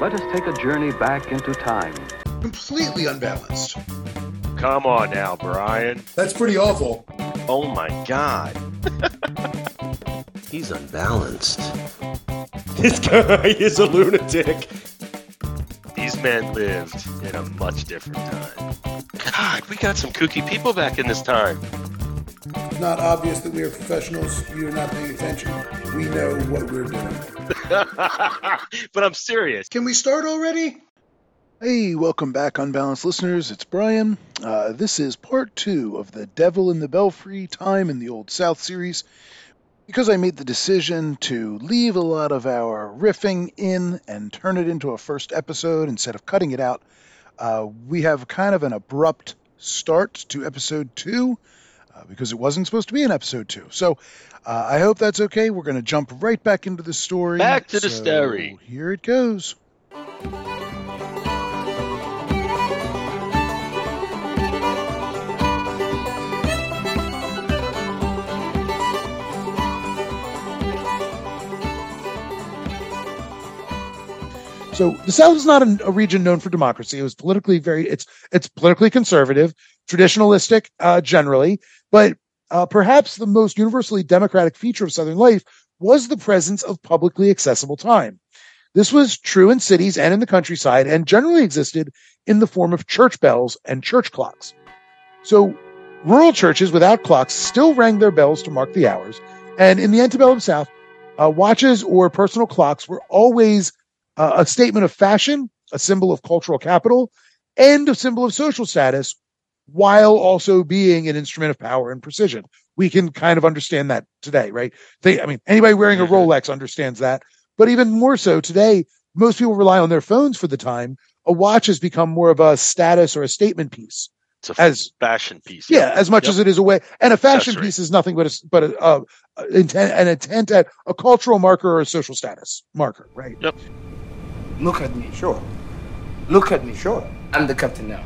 let us take a journey back into time. Completely unbalanced. Come on now, Brian. That's pretty awful. Oh my god. He's unbalanced. This guy is a lunatic. These men lived in a much different time. God, we got some kooky people back in this time. It's not obvious that we are professionals. You're not paying attention. We know what we're doing. but I'm serious. Can we start already? Hey, welcome back, Unbalanced listeners. It's Brian. Uh, this is part two of the Devil in the Belfry Time in the Old South series. Because I made the decision to leave a lot of our riffing in and turn it into a first episode instead of cutting it out, uh, we have kind of an abrupt start to episode two uh, because it wasn't supposed to be an episode two. So uh, I hope that's okay. We're going to jump right back into the story. Back to the story. Here it goes. So the South is not a, a region known for democracy. It was politically very it's it's politically conservative, traditionalistic uh, generally, but uh, perhaps the most universally democratic feature of Southern life was the presence of publicly accessible time. This was true in cities and in the countryside, and generally existed in the form of church bells and church clocks. So rural churches without clocks still rang their bells to mark the hours, and in the antebellum South, uh, watches or personal clocks were always uh, a statement of fashion, a symbol of cultural capital, and a symbol of social status, while also being an instrument of power and precision. We can kind of understand that today, right? They, I mean, anybody wearing a. Rolex understands that, but even more so today, most people rely on their phones for the time. A watch has become more of a status or a statement piece. It's a As- fashion piece. Yeah, as much Yep. as it is a way, and a fashion Accessory. piece is nothing but a, but a, uh, intent, an intent at a cultural marker or a social status marker, right? Look at me, sure. Look at me, sure. I'm the captain now.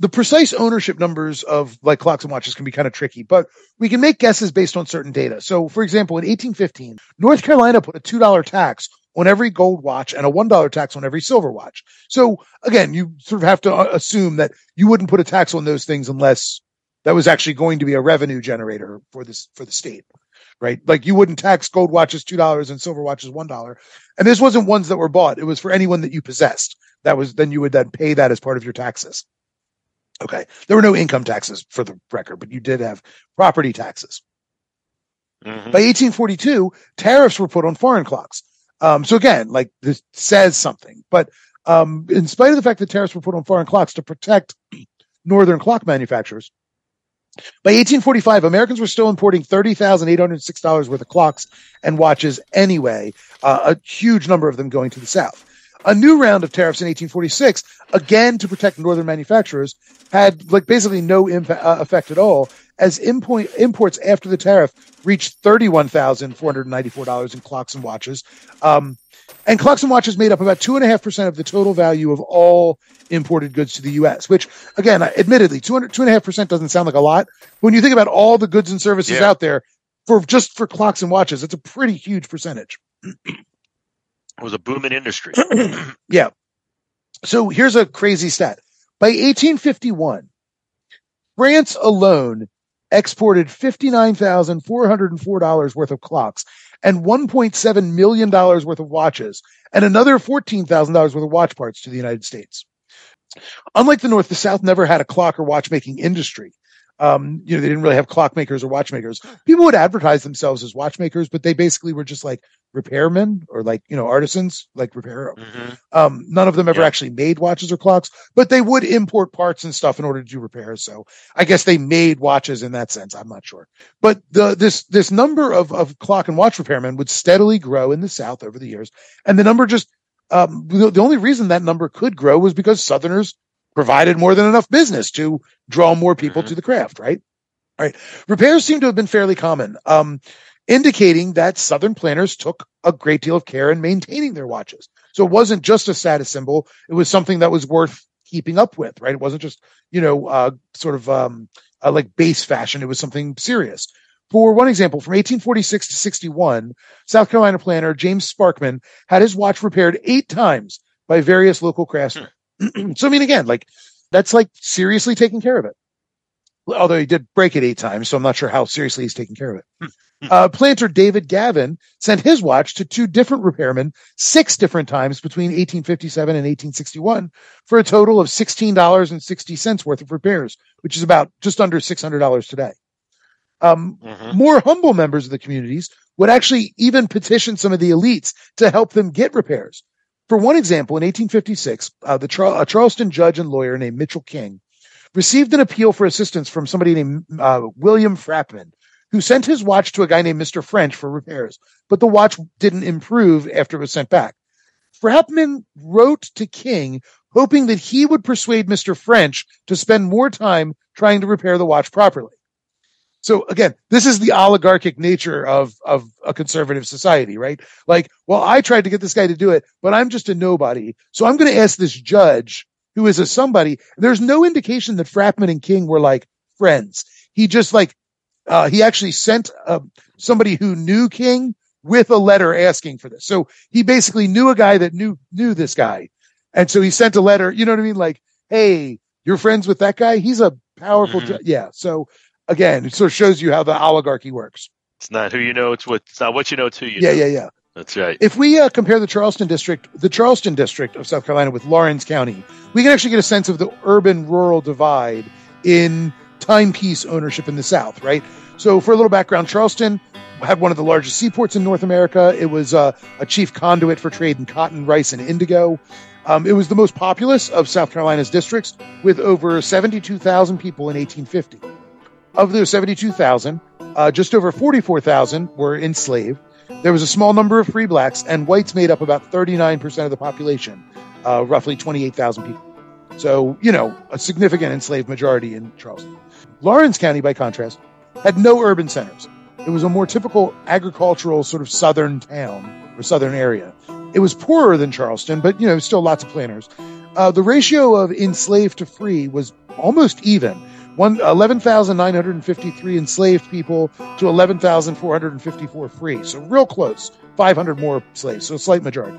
the precise ownership numbers of like clocks and watches can be kind of tricky, but we can make guesses based on certain data. So, for example, in 1815, North Carolina put a $2 tax on every gold watch and a $1 tax on every silver watch. So, again, you sort of have to uh, assume that you wouldn't put a tax on those things unless that was actually going to be a revenue generator for this, for the state, right? Like you wouldn't tax gold watches $2 and silver watches $1. And this wasn't ones that were bought. It was for anyone that you possessed. That was, then you would then pay that as part of your taxes. Okay. There were no income taxes for the record, but you did have property taxes. Mhm. By 1842, tariffs were put on foreign clocks. Um, so again, like this says something, but um, in spite of the fact that tariffs were put on foreign clocks to protect northern clock manufacturers, by 1845, Americans were still importing $30,806 worth of clocks and watches anyway, uh, a huge number of them going to the South. A new round of tariffs in 1846, again to protect northern manufacturers, had like basically no uh, effect at all, as import, imports after the tariff reached $31,494 in clocks and watches. Um, and clocks and watches made up about two and a half percent of the total value of all imported goods to the U.S., which again, admittedly, two and a half percent doesn't sound like a lot. When you think about all the goods and services Yeah. out there for just for clocks and watches, it's a pretty huge percentage. It was a booming industry. Yeah. So here's a crazy stat. By 1851, France alone exported $59,404 worth of clocks and $1.7 million worth of watches and another $14,000 worth of watch parts to the United States. Unlike the North, the South never had a clock or watchmaking industry. Um, you know, they didn't really have clockmakers or watchmakers. People would advertise themselves as watchmakers, but they basically were just like repairmen or like, you know, artisans, like repair, Mhm. um, none of them ever Yeah. actually made watches or clocks, but they would import parts and stuff in order to do repairs. So I guess they made watches in that sense. I'm not sure, but the, this, this number of, of clock and watch repairmen would steadily grow in the South over the years. And the number just, um, the, the only reason that number could grow was because Southerners provided more than enough business to draw more people Mhm. to the craft, right? All right. Repairs seem to have been fairly common. Um, indicating that Southern planners took a great deal of care in maintaining their watches. So it wasn't just a status symbol. It was something that was worth keeping up with, right? It wasn't just, you know, uh, sort of, um, uh, like base fashion. It was something serious. For one example, from 1846 to 61, South Carolina planner James Sparkman had his watch repaired eight times by various local craftsmen. so I mean, again, like that's like seriously taking care of it. Although he did break it eight times, so I'm not sure how seriously he's taking care of it. Uh, planter David Gavin sent his watch to two different repairmen six different times between 1857 and 1861 for a total of $16.60 worth of repairs, which is about just under $600 today. Um, Mhm. More humble members of the communities would actually even petition some of the elites to help them get repairs. For one example, in 1856, uh, the Char- a Charleston judge and lawyer named Mitchell King received an appeal for assistance from somebody named uh, William Frapman, who sent his watch to a guy named Mr. French for repairs, but the watch didn't improve after it was sent back. Frapman wrote to King hoping that he would persuade Mr. French to spend more time trying to repair the watch properly. So again, this is the oligarchic nature of, of a conservative society, right? Like, well, I tried to get this guy to do it, but I'm just a nobody. So I'm going to ask this judge who is a somebody. There's no indication that Frapman and King were like friends. He just like, uh, he actually sent uh, somebody who knew King with a letter asking for this. So he basically knew a guy that knew, knew this guy. And so he sent a letter, you know what I mean? Like, Hey, you're friends with that guy. He's a powerful, Mhm. ju- yeah. So again, it sort of shows you how the oligarchy works. It's not who you know. It's what. It's not what you know. It's who you Yeah. know. Yeah. Yeah. That's right. If we uh, compare the Charleston district, the Charleston district of South Carolina with Laurens County, we can actually get a sense of the urban rural divide in timepiece ownership in the South, right? So for a little background, Charleston had one of the largest seaports in North America. It was uh, a chief conduit for trade in cotton, rice, and indigo. Um, it was the most populous of South Carolina's districts with over 72,000 people in 1850. Of those 72,000, uh, just over 44,000 were enslaved. There was a small number of free blacks, and whites made up about 39% of the population, uh, roughly 28,000 people. So, you know, a significant enslaved majority in Charleston. Laurens County, by contrast, had no urban centers. It was a more typical agricultural sort of southern town or southern area. It was poorer than Charleston, but, you know, still lots of planters. Uh, the ratio of enslaved to free was almost even. One, 11,953 enslaved people to 11,454 free. So real close. 500 more slaves. So a slight majority.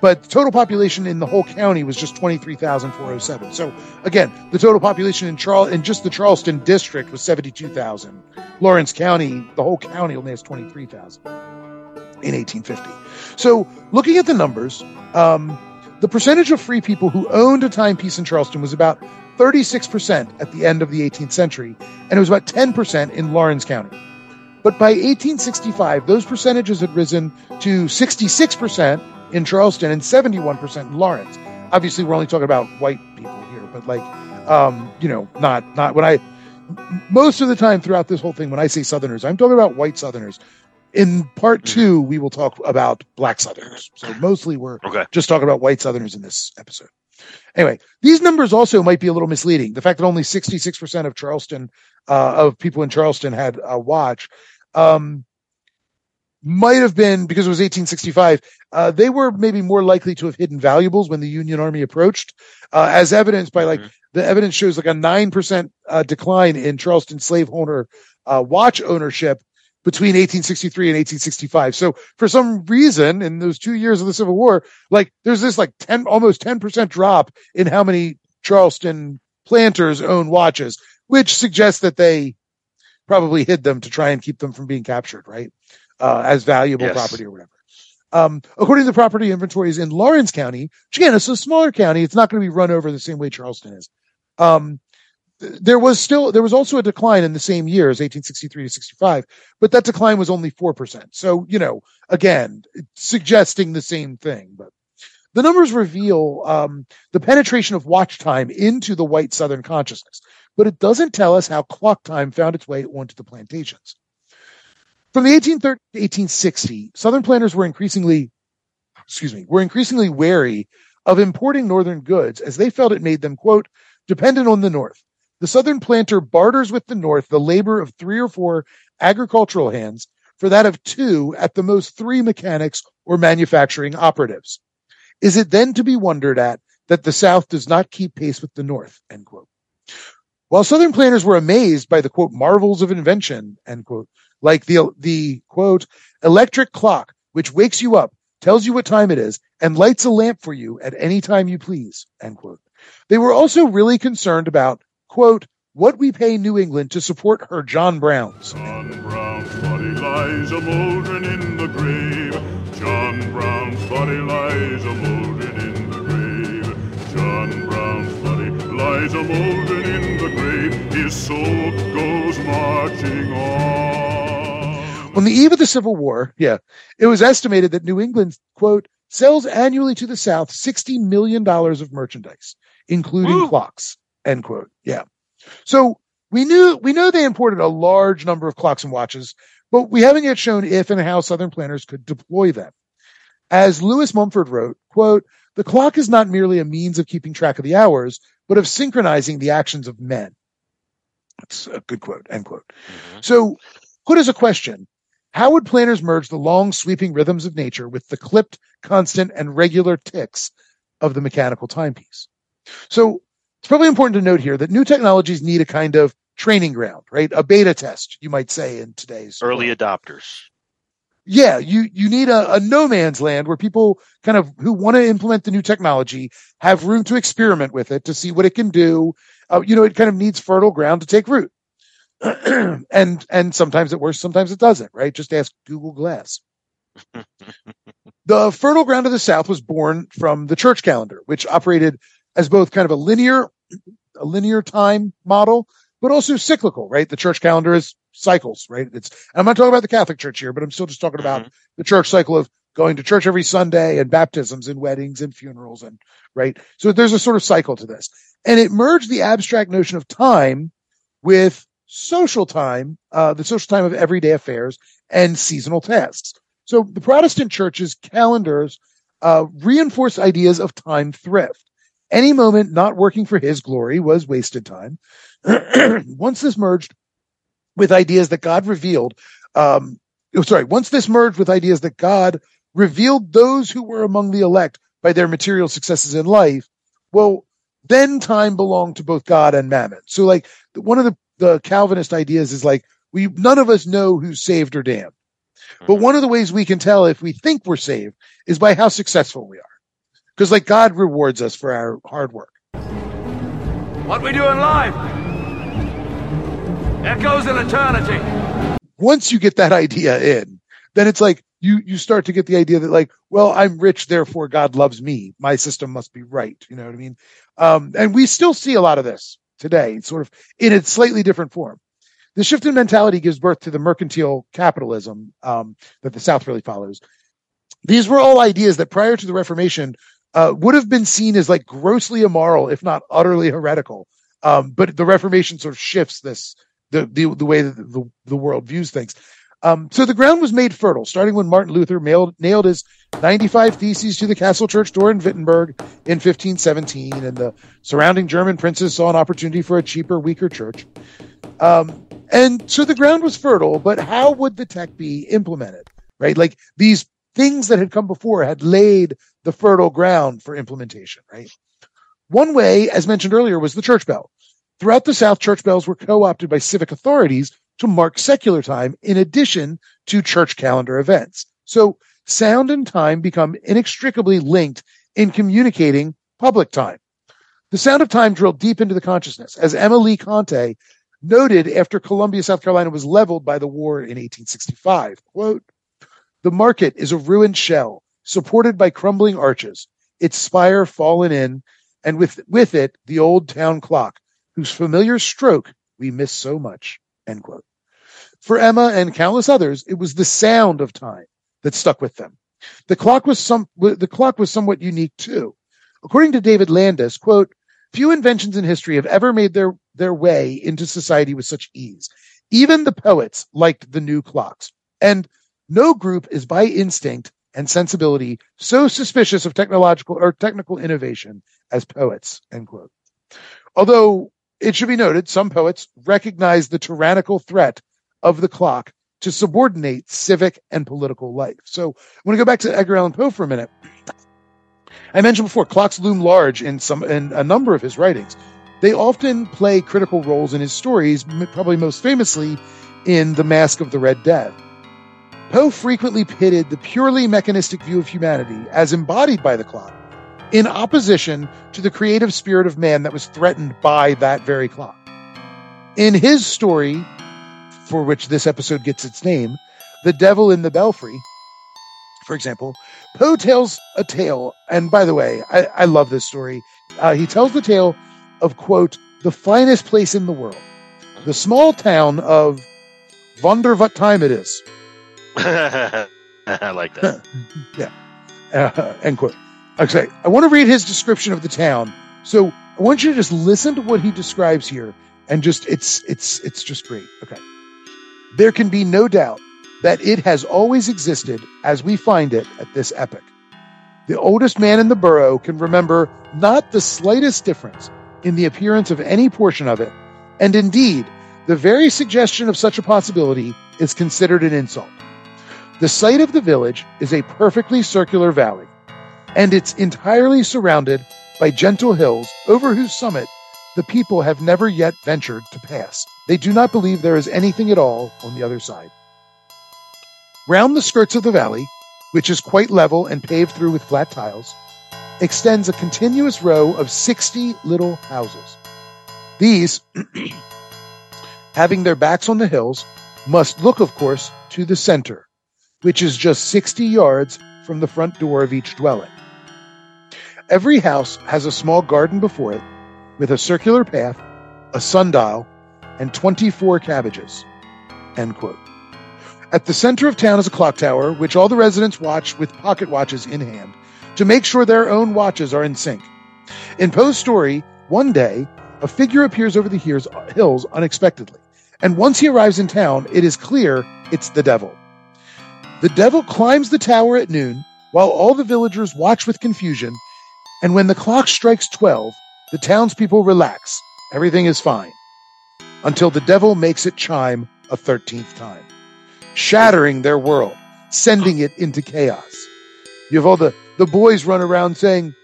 But the total population in the whole county was just 23,407. So again, the total population in Charl in just the Charleston district was 72,000. Laurens County, the whole county only has 23,000 in 1850. So looking at the numbers, um, the percentage of free people who owned a timepiece in Charleston was about 36% at the end of the 18th century, and it was about 10% in Laurens County. But by 1865, those percentages had risen to 66% in Charleston and 71% in Laurens. Obviously, we're only talking about white people here, but like, um, you know, not, not when I, most of the time throughout this whole thing, when I say Southerners, I'm talking about white Southerners. In part two, we will talk about black Southerners. So mostly we're Okay. just talking about white Southerners in this episode. Anyway, these numbers also might be a little misleading. The fact that only 66% of Charleston, uh, of people in Charleston had a watch, um, might have been because it was 1865. Uh, they were maybe more likely to have hidden valuables when the Union Army approached, uh, as evidenced by like Mhm. the evidence shows like a 9% uh, decline in Charleston slaveholder uh, watch ownership between 1863 and 1865. So for some reason in those two years of the Civil War, like there's this like 10, almost 10% drop in how many Charleston planters own watches, which suggests that they probably hid them to try and keep them from being captured, right? Uh, as valuable Yes. property or whatever. Um, according to the property inventories in Laurens County, which again, it's a smaller county, it's not going to be run over the same way Charleston is. Um, there was still, there was also a decline in the same years, 1863 to 65, but that decline was only 4%. So, you know, again, suggesting the same thing, but the numbers reveal, um, the penetration of watch time into the white Southern consciousness, but it doesn't tell us how clock time found its way onto the plantations. From the 1830 to 1860, Southern planters were increasingly, excuse me, were increasingly wary of importing Northern goods as they felt it made them, quote, dependent on the North. The Southern planter barters with the North the labor of three or four agricultural hands for that of two, at the most three mechanics or manufacturing operatives. Is it then to be wondered at that the South does not keep pace with the North, end quote. While Southern planters were amazed by the quote marvels of invention, end quote, like the, the quote electric clock, which wakes you up tells you what time it is, and lights a lamp for you at any time you please, end quote. They were also really concerned about, quote, what we pay New England to support her John Browns. John Brown's body lies a mouldering in the grave. John Brown's body lies a mouldering in the grave. John Brown's body lies a mouldering in the grave. His soul goes marching on. On the eve of the Civil War, yeah, it was estimated that New England, quote, sells annually to the South $60 million of merchandise, including Woo. clocks, end quote. Yeah. So we knew, we know they imported a large number of clocks and watches, but we haven't yet shown if and how Southern planners could deploy them. As Lewis Mumford wrote, quote, the clock is not merely a means of keeping track of the hours, but of synchronizing the actions of men. That's a good quote, end quote. Mm-hmm. So put as a question, how would planners merge the long sweeping rhythms of nature with the clipped, constant, and regular ticks of the mechanical timepiece? So it's probably important to note here that new technologies need a kind of training ground, right? A beta test, you might say in today's Early world. adopters. Yeah, you you need a, a no man's land where people kind of who want to implement the new technology have room to experiment with it to see what it can do. Uh, you know, it kind of needs fertile ground to take root. and and sometimes it works, sometimes it doesn't, right? Just ask Google Glass. the fertile ground of the South was born from the church calendar, which operated as both kind of a linear, a linear time model, but also cyclical, right? The church calendar is cycles, right? It's, I'm not talking about the Catholic church here, but I'm still just talking about the church cycle of going to church every Sunday and baptisms and weddings and funerals and, right? So there's a sort of cycle to this. And it merged the abstract notion of time with social time, uh, the social time of everyday affairs and seasonal tasks. So the Protestant church's calendars, uh, reinforce ideas of time thrift. Any moment not working for his glory was wasted time. Once this merged with ideas that God revealed, um, oh, sorry, once this merged with ideas that God revealed those who were among the elect by their material successes in life, well, then time belonged to both God and mammon. So like one of the, the Calvinist ideas is like, we, none of us know who's saved or damned. But one of the ways we can tell if we think we're saved is by how successful we are. Because like God rewards us for our hard work. What we do in life echoes in eternity. Once you get that idea in, then it's like you, you start to get the idea that like, well, I'm rich, therefore God loves me. My system must be right. You know what I mean? Um, and we still see a lot of this today, sort of in a slightly different form. The shift in mentality gives birth to the mercantile capitalism um, that the South really follows. These were all ideas that prior to the Reformation uh, would have been seen as like grossly immoral, if not utterly heretical. Um, but the Reformation sort of shifts this the the, the way that the, the world views things. Um, so the ground was made fertile, starting when Martin Luther mailed, nailed his 95 theses to the castle church door in Wittenberg in 1517, and the surrounding German princes saw an opportunity for a cheaper, weaker church. Um, and so the ground was fertile, but how would the tech be implemented? Right? Like these things that had come before had laid the fertile ground for implementation, right? One way, as mentioned earlier, was the church bell. Throughout the South, church bells were co-opted by civic authorities to mark secular time in addition to church calendar events. So sound and time become inextricably linked in communicating public time. The sound of time drilled deep into the consciousness, as Emma LeConte noted after Columbia, South Carolina was leveled by the war in 1865. Quote, the market is a ruined shell supported by crumbling arches, its spire fallen in, and with, with it, the old town clock, whose familiar stroke we miss so much. End quote. For Emma and countless others, it was the sound of time that stuck with them. The clock was some, the clock was somewhat unique too. According to David Landes, quote, few inventions in history have ever made their, their way into society with such ease. Even the poets liked the new clocks. And no group is by instinct and sensibility so suspicious of technological or technical innovation as poets, end quote. Although it should be noted, some poets recognize the tyrannical threat of the clock to subordinate civic and political life. So I want to go back to Edgar Allan Poe for a minute. I mentioned before, clocks loom large in some in a number of his writings. They often play critical roles in his stories, probably most famously in The Masque of the Red Death. Poe frequently pitted the purely mechanistic view of humanity as embodied by the clock in opposition to the creative spirit of man that was threatened by that very clock. In his story, for which this episode gets its name, The Devil in the Belfry, for example, Poe tells a tale, and by the way, I, I love this story. Uh, he tells the tale of, quote, the finest place in the world, the small town of Wonder what time it is. I like that. yeah. Uh, end quote. Okay. I want to read his description of the town. So I want you to just listen to what he describes here and just, it's, it's, it's just great. Okay. There can be no doubt that it has always existed as we find it at this epoch. The oldest man in the borough can remember not the slightest difference in the appearance of any portion of it, and indeed, the very suggestion of such a possibility is considered an insult. The site of the village is a perfectly circular valley, and it's entirely surrounded by gentle hills over whose summit the people have never yet ventured to pass. They do not believe there is anything at all on the other side. Round the skirts of the valley, which is quite level and paved through with flat tiles, extends a continuous row of 60 little houses. These, having their backs on the hills, must look, of course, to the center, which is just 60 yards from the front door of each dwelling. Every house has a small garden before it, with a circular path, a sundial, and 24 cabbages. End quote. At the center of town is a clock tower, which all the residents watch with pocket watches in hand to make sure their own watches are in sync. In Poe's story, one day, a figure appears over the hills unexpectedly. And once he arrives in town, it is clear it's the devil. The devil climbs the tower at noon while all the villagers watch with confusion. And when the clock strikes 12, the townspeople relax. Everything is fine. Until the devil makes it chime a 13th time, shattering their world, sending it into chaos. You have all the, the boys run around saying,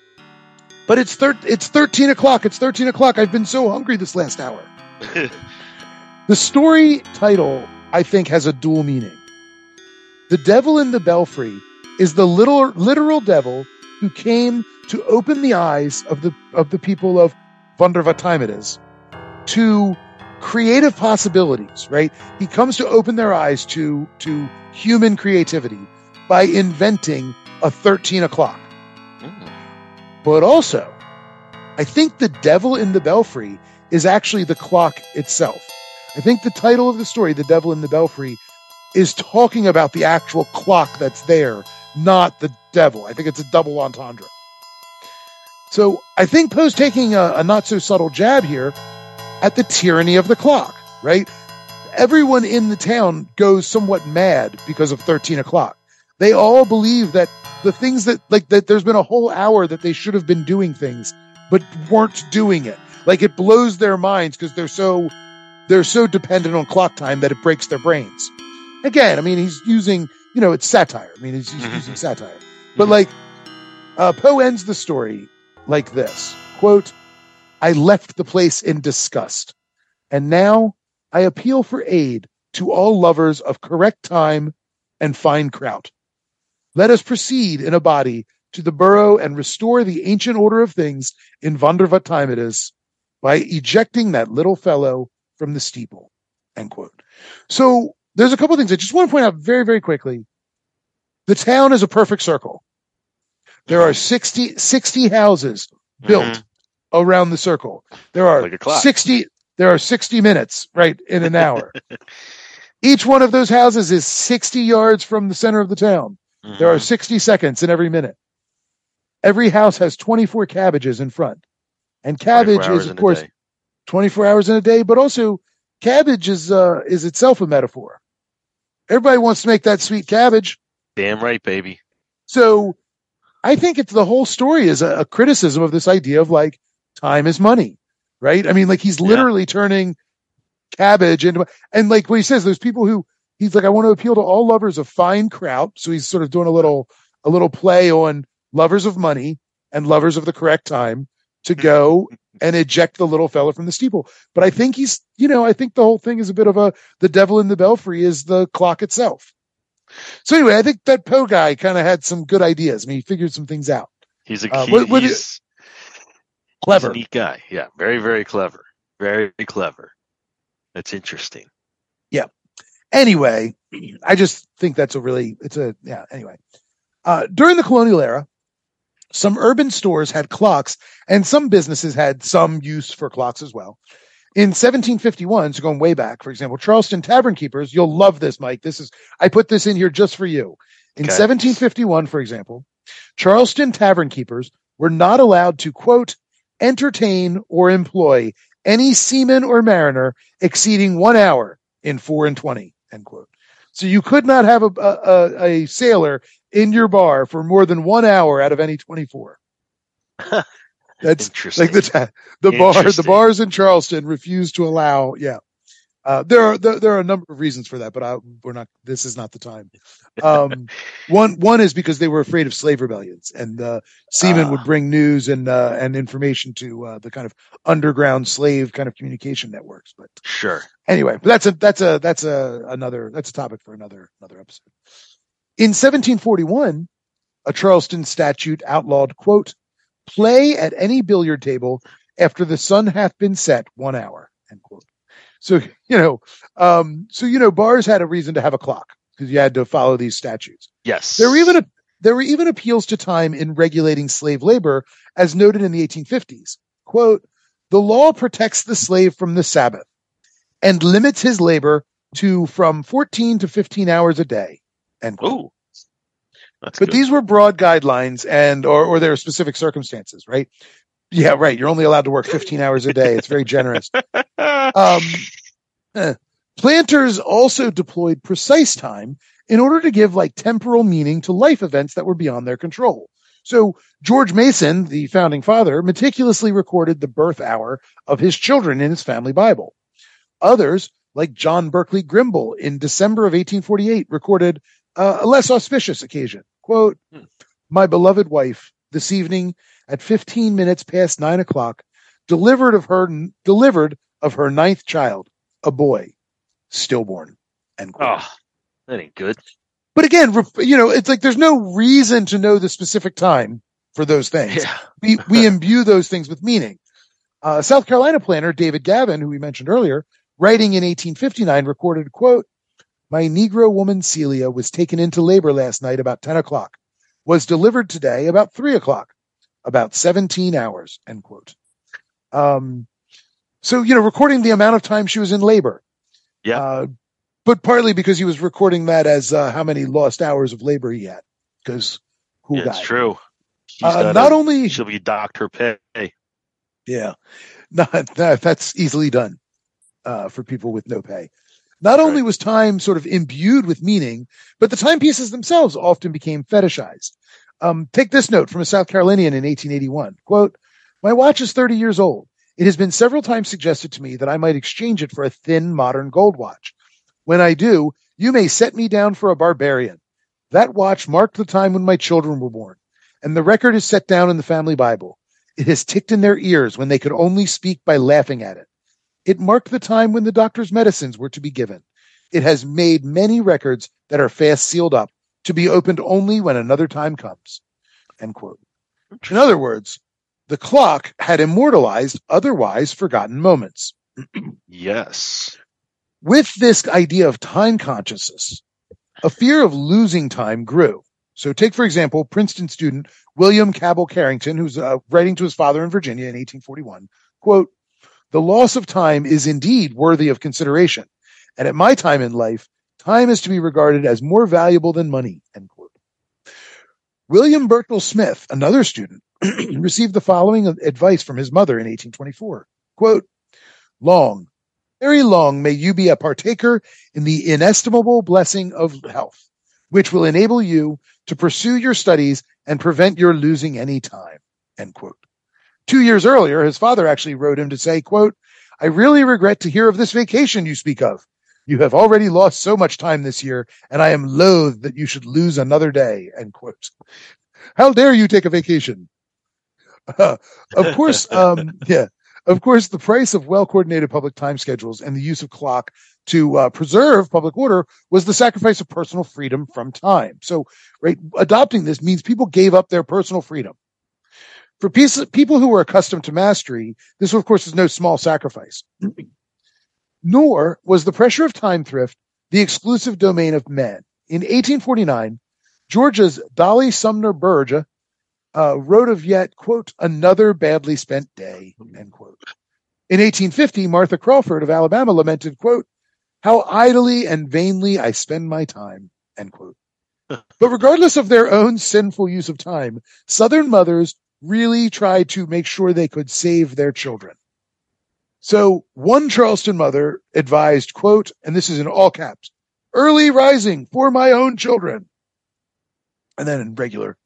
but it's thir- it's 13 o'clock. It's 13 o'clock. I've been so hungry this last hour. the story title, I think, has a dual meaning. The devil in the belfry is the little literal devil who came to open the eyes of the of the people of wonder what time it is to creative possibilities, right? He comes to open their eyes to to human creativity by inventing a 13 o'clock. Mm. But also, I think the devil in the belfry is actually the clock itself. I think the title of the story, The Devil in the Belfry, is talking about the actual clock that's there, not the devil. I think it's a double entendre. So I think Poe's taking a, a not so subtle jab here at the tyranny of the clock, right? Everyone in the town goes somewhat mad because of 13 o'clock. They all believe that the things that, like, that there's been a whole hour that they should have been doing things, but weren't doing it. Like, it blows their minds because they're so they're so dependent on clock time that it breaks their brains. Again, I mean, he's using, you know, it's satire. I mean, he's, he's using mm-hmm. satire. But mm-hmm. like, uh, Poe ends the story like this quote, I left the place in disgust, and now I appeal for aid to all lovers of correct time and fine kraut. Let us proceed in a body to the borough and restore the ancient order of things in wonder what time it is by ejecting that little fellow from the steeple. End quote. So there's a couple things I just want to point out very, very quickly. The town is a perfect circle. There are 60, 60 houses built mm-hmm. around the circle. There are like 60, there are 60 minutes, right, in an hour. Each one of those houses is 60 yards from the center of the town. Mm-hmm. There are 60 seconds in every minute. Every house has 24 cabbages in front. And cabbage is, of course, 24 hours in a day, but also cabbage is, uh, is itself a metaphor. Everybody wants to make that sweet cabbage. Damn right, baby. So I think it's the whole story is a, a criticism of this idea of like time is money, right? I mean, like he's literally yeah. turning cabbage into, and like what he says, there's people who he's like, I want to appeal to all lovers of fine kraut. So he's sort of doing a little, a little play on lovers of money and lovers of the correct time to hmm. go and eject the little fella from the steeple. But I think he's, you know, I think the whole thing is a bit of a the devil in the belfry is the clock itself. So anyway, I think that Poe guy kind of had some good ideas. I mean, he figured some things out. He's a Uh, what- what he's, he's Clever. a neat guy. Yeah, very very clever. Very clever. That's interesting. Yeah. Anyway, I just think that's a really, it's a, yeah, anyway. Uh, during the colonial era, some urban stores had clocks and some businesses had some use for clocks as well. In 1751, so going way back, for example, Charleston Tavern Keepers, you'll love this, Mike. This is, I put this in here just for you. In Okay. 1751, for example, Charleston Tavern Keepers were not allowed to, quote, entertain or employ any seaman or mariner exceeding one hour in four and 20, end quote. So you could not have a, a, a, a sailor in your bar for more than one hour out of any 24. That's Interesting. like the, the bar, the bars in Charleston refuse to allow. Yeah. Uh, there are, there, there are a number of reasons for that, but I, we're not, this is not the time. Um, one, one is because they were afraid of slave rebellions and, uh, seamen Ah. would bring news and, uh, and information to, uh, the kind of underground slave kind of communication networks. But Sure. anyway, that's a that's a that's a another that's a topic for another another episode. In 1741, a Charleston statute outlawed quote play at any billiard table after the sun hath been set one hour end quote. So you know, um, so you know, bars had a reason to have a clock because you had to follow these statutes. Yes. There were even a, there were even appeals to time in regulating slave labor, as noted in the 1850s. Quote: "The law protects the slave from the Sabbath and limits his labor to from 14 to 15 hours a day." End quote. That's But good. these were broad guidelines, and or or there are specific circumstances, right? Yeah, right. You're only allowed to work 15 hours a day. It's very generous. Um, eh. Planters also deployed precise time in order to give like temporal meaning to life events that were beyond their control. So George Mason, the founding father, meticulously recorded the birth hour of his children in his family Bible. Others, like John Berkley Grimball in December of 1848, recorded uh, a less auspicious occasion. Quote, Hmm. my beloved wife, this evening at 15 minutes past nine o'clock, delivered of her, delivered of her ninth child, a boy, stillborn. End quote. Oh, that ain't good. But again, you know, it's like there's no reason to know the specific time for those things. Yeah. We we imbue those things with meaning. Uh, South Carolina planner David Gavin, who we mentioned earlier, writing in 1859, recorded, "quote My Negro woman Celia was taken into labor last night about 10 o'clock, was delivered today about three o'clock, about 17 hours." End quote. Um, so you know, recording the amount of time she was in labor. Yeah. Uh, but partly because he was recording that as uh, how many lost hours of labor he had. Because who Yeah, died? it's true. Uh, not a- only she'll be docked her pay. Yeah, not that, that's easily done uh, for people with no pay. Not only was time sort of imbued with meaning, but the timepieces themselves often became fetishized. Um, take this note from a South Carolinian in 1881. Quote, my watch is 30 years old. It has been several times suggested to me that I might exchange it for a thin modern gold watch. When I do, you may set me down for a barbarian. That watch marked the time when my children were born, and the record is set down in the family Bible. It has ticked in their ears when they could only speak by laughing at it. It marked the time when the doctor's medicines were to be given. It has made many records that are fast sealed up to be opened only when another time comes. End quote. In other words, the clock had immortalized otherwise forgotten moments. Yes. With this idea of time consciousness, a fear of losing time grew. So take, for example, Princeton student William Cabell Carrington, who's uh, writing to his father in Virginia in 1841, quote, the loss of time is indeed worthy of consideration. And at my time in life, time is to be regarded as more valuable than money, end quote. William Bertell Smith, another student, received the following advice from his mother in 1824, quote, long, very long may you be a partaker in the inestimable blessing of health, which will enable you to pursue your studies and prevent your losing any time. End quote. Two years earlier, his father actually wrote him to say, quote, I really regret to hear of this vacation you speak of. You have already lost so much time this year, and I am loath that you should lose another day. End quote. How dare you take a vacation? Uh, of course, um, yeah. Of course, the price of well coordinated public time schedules and the use of clock to uh, preserve public order was the sacrifice of personal freedom from time. So, right, adopting this means people gave up their personal freedom. For piece, people who were accustomed to mastery, this, of course, is no small sacrifice. Nor was the pressure of time thrift the exclusive domain of men. In 1849, Georgia's Dolly Sumner Burge uh, wrote of yet, quote, another badly spent day, end quote. In 1850, Martha Crawford of Alabama lamented, quote, how idly and vainly I spend my time, end quote. but regardless of their own sinful use of time, Southern mothers really tried to make sure they could save their children. So one Charleston mother advised, quote, and this is in all caps, early rising for my own children. And then in regular,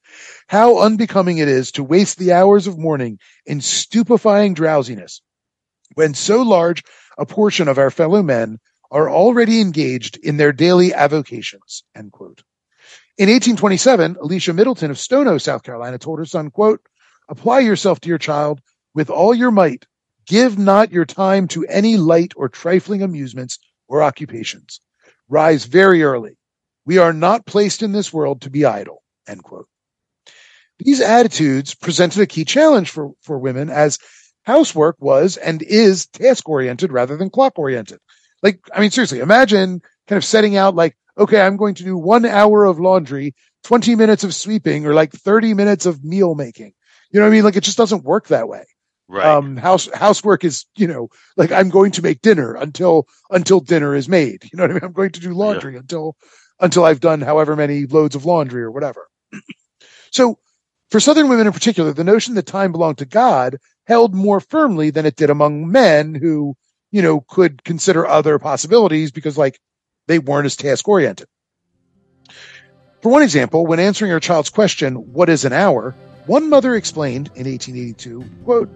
how unbecoming it is to waste the hours of morning in stupefying drowsiness when so large a portion of our fellow men are already engaged in their daily avocations, end quote. In 1827, Alicia Middleton of Stono, South Carolina told her son, quote, apply yourself to your child with all your might. Give not your time to any light or trifling amusements or occupations. Rise very early. We are not placed in this world to be idle, end quote. These attitudes presented a key challenge for, for women as housework was and is task oriented rather than clock oriented. Like, I mean, seriously, imagine kind of setting out like, okay, I'm going to do one hour of laundry, 20 minutes of sweeping, or like 30 minutes of meal making. You know what I mean? Like, it just doesn't work that way. Right. Um, house, housework is, you know, like I'm going to make dinner until, until dinner is made. You know what I mean? I'm going to do laundry yeah. until, until I've done however many loads of laundry or whatever. so for Southern women in particular, the notion that time belonged to God held more firmly than it did among men who, you know, could consider other possibilities because like they weren't as task oriented. For one example, when answering her child's question, what is an hour? One mother explained in 1882, quote,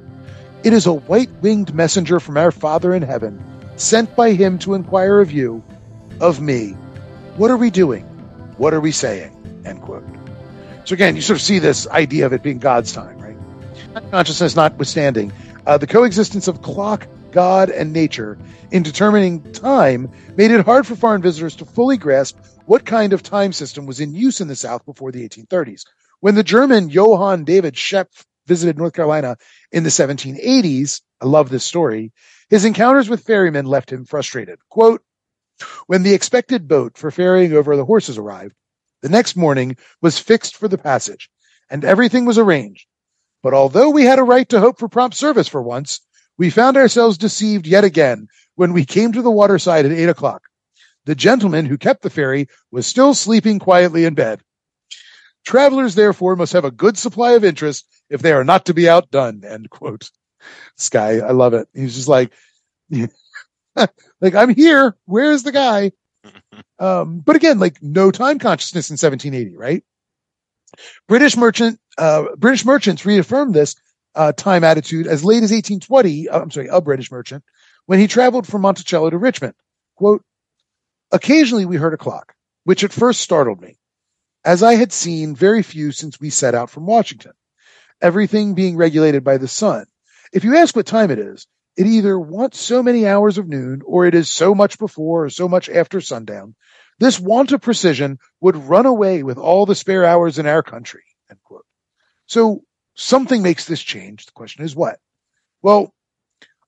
it is a white-winged messenger from our Father in heaven, sent by him to inquire of you, of me. What are we doing? What are we saying? End quote. So again, you sort of see this idea of it being God's time, right? Consciousness notwithstanding, uh, the coexistence of clock, God, and nature in determining time made it hard for foreign visitors to fully grasp what kind of time system was in use in the South before the 1830s. When the German Johann David Schoepf visited North Carolina in the 1780s, I love this story, his encounters with ferrymen left him frustrated. Quote, when the expected boat for ferrying over the horses arrived, the next morning was fixed for the passage, and everything was arranged. But although we had a right to hope for prompt service for once, we found ourselves deceived yet again when we came to the waterside at eight o'clock. The gentleman who kept the ferry was still sleeping quietly in bed. Travelers, therefore, must have a good supply of interest if they are not to be outdone. End quote. Sky, I love it. He's just like, like I'm here. Where's the guy? Um, but again, like no time consciousness in 1780, right? British merchant, uh, British merchants reaffirmed this uh, time attitude as late as 1820. Uh, I'm sorry, a British merchant when he traveled from Monticello to Richmond. Quote: Occasionally we heard a clock, which at first startled me, as I had seen very few since we set out from Washington. Everything being regulated by the sun. If you ask what time it is, it either wants so many hours of noon or it is so much before or so much after sundown. This want of precision would run away with all the spare hours in our country. So something makes this change. The question is what? Well,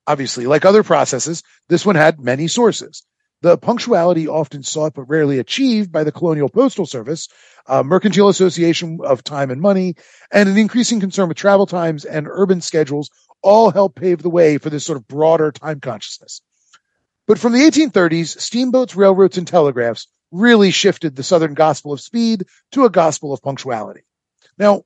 obviously, like other processes, this one had many sources. The punctuality often sought but rarely achieved by the Colonial Postal Service, uh, Mercantile Association of Time and Money, and an increasing concern with travel times and urban schedules all helped pave the way for this sort of broader time consciousness. But from the 1830s, steamboats, railroads, and telegraphs really shifted the Southern gospel of speed to a gospel of punctuality. Now,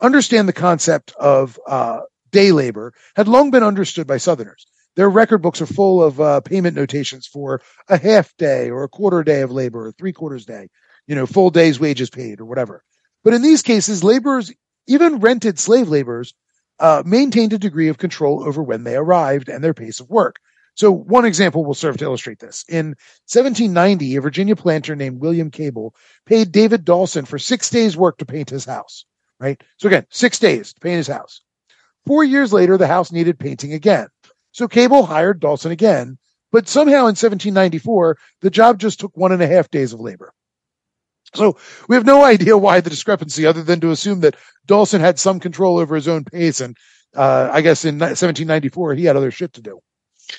understand the concept of uh, day labor had long been understood by Southerners. Their record books are full of uh, payment notations for a half day or a quarter day of labor or three quarters day, you know, full day's wages paid or whatever. But in these cases, laborers, even rented slave laborers, uh, maintained a degree of control over when they arrived and their pace of work. So one example will serve to illustrate this. In 1790, a Virginia planter named William Cabell paid David Dawson for six days work to paint his house, right? So again, six days to paint his house. Four years later, the house needed painting again. So Cabell hired Dawson again, but somehow in 1794, the job just took one and a half days of labor. So we have no idea why the discrepancy, other than to assume that Dawson had some control over his own pace. And uh, I guess in 1794, he had other shit to do.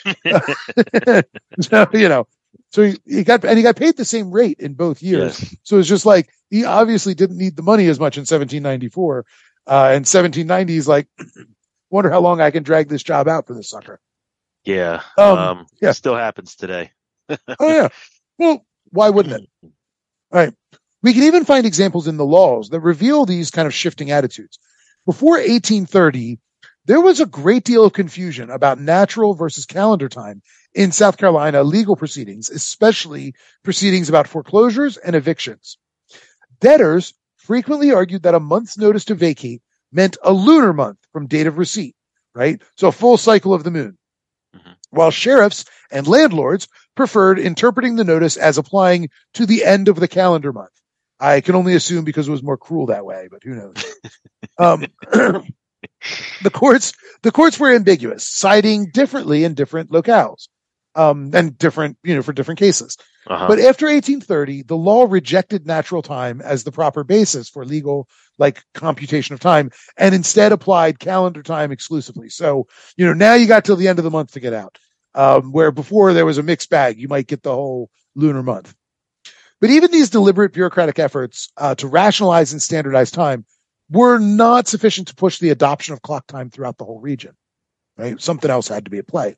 so, you know, so he, he, got, and he got paid the same rate in both years. Yes. So it's just like, he obviously didn't need the money as much in 1794. Uh, in 1790, he's like, wonder how long I can drag this job out for this sucker. Yeah. Um, Um, yeah. Still happens today. Oh yeah. Well, why wouldn't it? All right. We can even find examples in the laws that reveal these kind of shifting attitudes. Before 1830, there was a great deal of confusion about natural versus calendar time in South Carolina legal proceedings, especially proceedings about foreclosures and evictions. Debtors frequently argued that a month's notice to vacate meant a lunar month from date of receipt, right? So a full cycle of the moon. Mhm. While sheriffs and landlords preferred interpreting the notice as applying to the end of the calendar month. I can only assume because it was more cruel that way, but who knows? um, the courts, the courts were ambiguous, citing differently in different locales, um, and different, you know, for different cases. Uh-huh. But after 1830, the law rejected natural time as the proper basis for legal, like computation of time, and instead applied calendar time exclusively. So, you know, now you got till the end of the month to get out. Um, where before there was a mixed bag, you might get the whole lunar month. But even these deliberate bureaucratic efforts uh, to rationalize and standardize time were not sufficient to push the adoption of clock time throughout the whole region. Right? Something else had to be at play.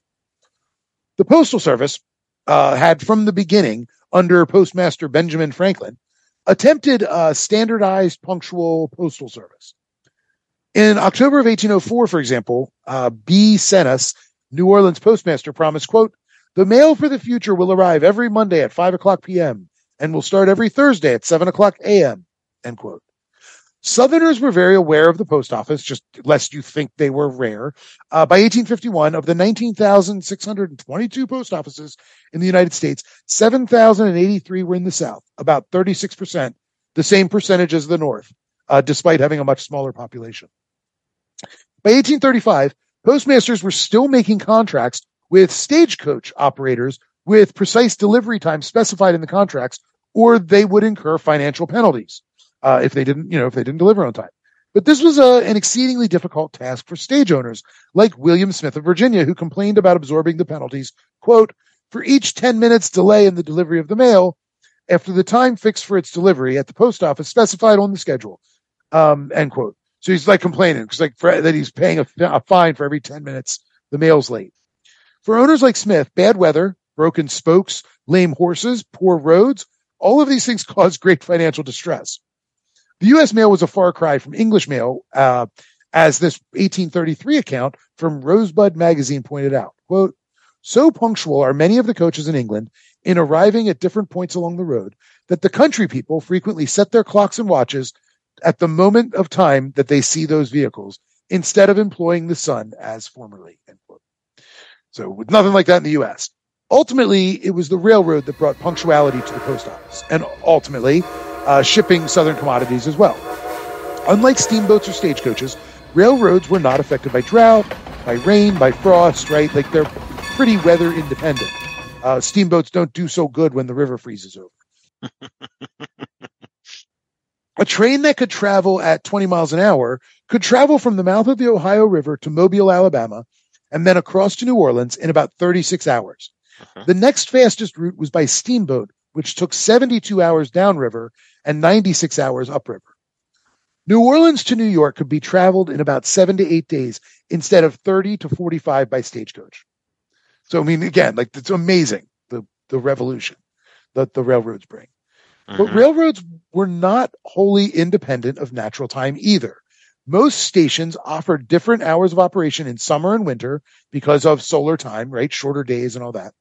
The Postal Service uh, had from the beginning, under Postmaster Benjamin Franklin, attempted a standardized punctual postal service. In October of 1804, for example, uh, B. Senas, New Orleans postmaster, promised, quote, the mail for the future will arrive every Monday at 5 o'clock p.m. and will start every Thursday at 7 o'clock a.m., end quote. Southerners were very aware of the post office, just lest you think they were rare. Uh, by 1851, of the 19,622 post offices in the United States, 7,083 were in the South, about 36%, the same percentage as the North, uh, despite having a much smaller population. By 1835, postmasters were still making contracts with stagecoach operators with precise delivery times specified in the contracts, or they would incur financial penalties uh, if they didn't, you know, if they didn't deliver on time. But this was a, an exceedingly difficult task for stage owners like William Smith of Virginia, who complained about absorbing the penalties, quote, for each 10 minutes delay in the delivery of the mail after the time fixed for its delivery at the post office specified on the schedule, um, end quote. So he's like complaining because like for, that he's paying a, a fine for every 10 minutes the mail's late. For owners like Smith, bad weather, broken spokes, lame horses, poor roads, all of these things cause great financial distress. The U.S. mail was a far cry from English mail, uh, as this 1833 account from Rosebud magazine pointed out. Quote, so punctual are many of the coaches in England in arriving at different points along the road that the country people frequently set their clocks and watches at the moment of time that they see those vehicles instead of employing the sun as formerly. So with nothing like that in the U.S. Ultimately, it was the railroad that brought punctuality to the post office and ultimately uh, shipping southern commodities as well. Unlike steamboats or stagecoaches, railroads were not affected by drought, by rain, by frost, right? Like they're pretty weather independent. Uh, steamboats don't do so good when the river freezes over. a train that could travel at 20 miles an hour could travel from the mouth of the Ohio River to Mobile, Alabama, and then across to New Orleans in about 36 hours. The next fastest route was by steamboat, which took 72 hours downriver and 96 hours upriver. New Orleans to New York could be traveled in about seven to eight days instead of 30 to 45 by stagecoach. So, I mean, again, like it's amazing the, the revolution that the railroads bring. But Mhm. railroads were not wholly independent of natural time either. Most stations offered different hours of operation in summer and winter because of solar time, right? Shorter days and all that.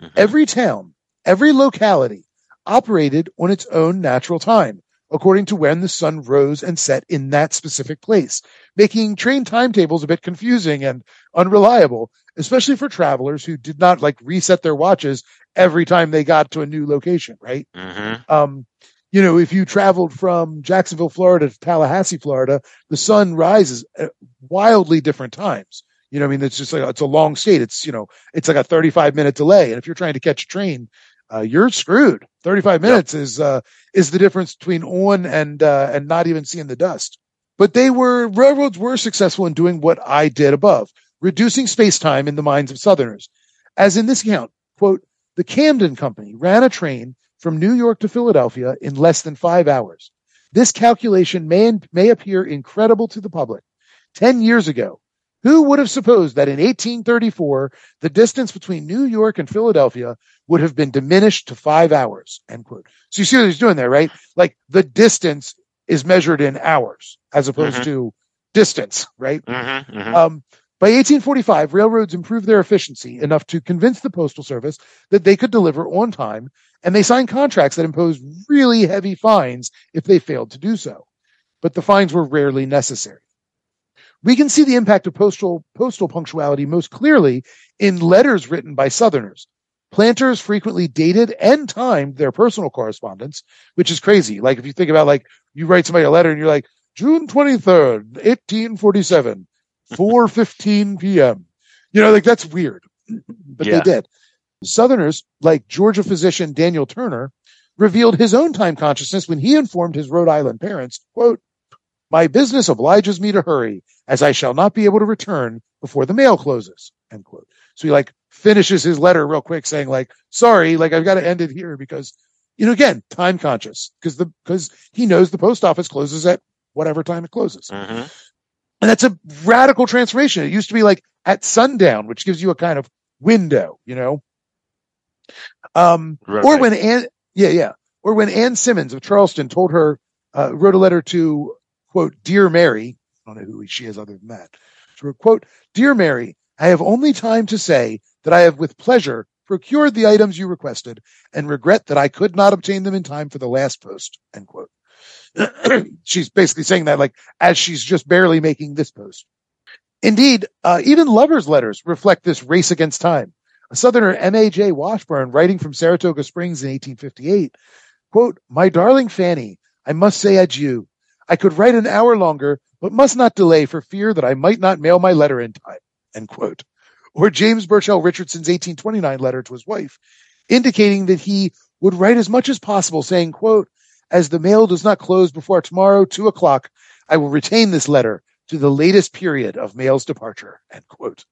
Mhm. Every town, every locality operated on its own natural time according to when the sun rose and set in that specific place, making train timetables a bit confusing and unreliable, especially for travelers who did not like reset their watches every time they got to a new location, right? Mhm. um, you know, if you traveled from Jacksonville, Florida to Tallahassee, Florida, the sun rises at wildly different times. You know, I mean, it's just like it's a long state. It's you know, it's like a 35 minute delay, and if you're trying to catch a train, uh, you're screwed. 35 minutes is uh, is the difference between on and uh, and not even seeing the dust. But they were railroads were successful in doing what I did above, reducing space time in the minds of Southerners, as in this account. Quote: The Camden Company ran a train from New York to Philadelphia in less than five hours. This calculation may, may appear incredible to the public. Ten years ago, who would have supposed that in 1834, the distance between New York and Philadelphia would have been diminished to five hours? End quote. So you see what he's doing there, right? Like the distance is measured in hours as opposed Mhm. to distance, right? Mm-hmm, mm-hmm. Um, by 1845, railroads improved their efficiency enough to convince the Postal Service that they could deliver on time, and they signed contracts that imposed really heavy fines if they failed to do so. But the fines were rarely necessary. We can see the impact of postal postal punctuality most clearly in letters written by Southerners. Planters frequently dated and timed their personal correspondence, which is crazy. Like if you think about like you write somebody a letter and you're like June 23rd, 1847, 4:15 p.m. You know, like that's weird. But Yeah. they did. Southerners, like Georgia physician Daniel Turner, revealed his own time consciousness when he informed his Rhode Island parents, quote, my business obliges me to hurry as I shall not be able to return before the mail closes, end quote. So he like finishes his letter real quick saying like, sorry, like I've got to end it here because, you know, again, time conscious because the, because he knows the post office closes at whatever time it closes. mm-hmm. And that's a radical transformation. It used to be like at sundown, which gives you a kind of window, you know? Um, Right, or when Anne, yeah, yeah. Or when Anne Simmons of Charleston told her, uh, wrote a letter to quote, Dear Mary. I don't know who she is other than that. She wrote, quote, Dear Mary, I have only time to say that I have with pleasure procured the items you requested and regret that I could not obtain them in time for the last post, end quote. she's basically saying that like as she's just barely making this post. Indeed, uh, even lovers' letters reflect this race against time. A Southerner, M.A.J. Washburn, writing from Saratoga Springs in 1858, quote, My darling Fanny, I must say adieu. I could write an hour longer, but must not delay for fear that I might not mail my letter in time, end quote. Or James Burchell Richardson's 1829 letter to his wife, indicating that he would write as much as possible, saying, quote, as the mail does not close before tomorrow, two o'clock, I will retain this letter to the latest period of mail's departure, end quote.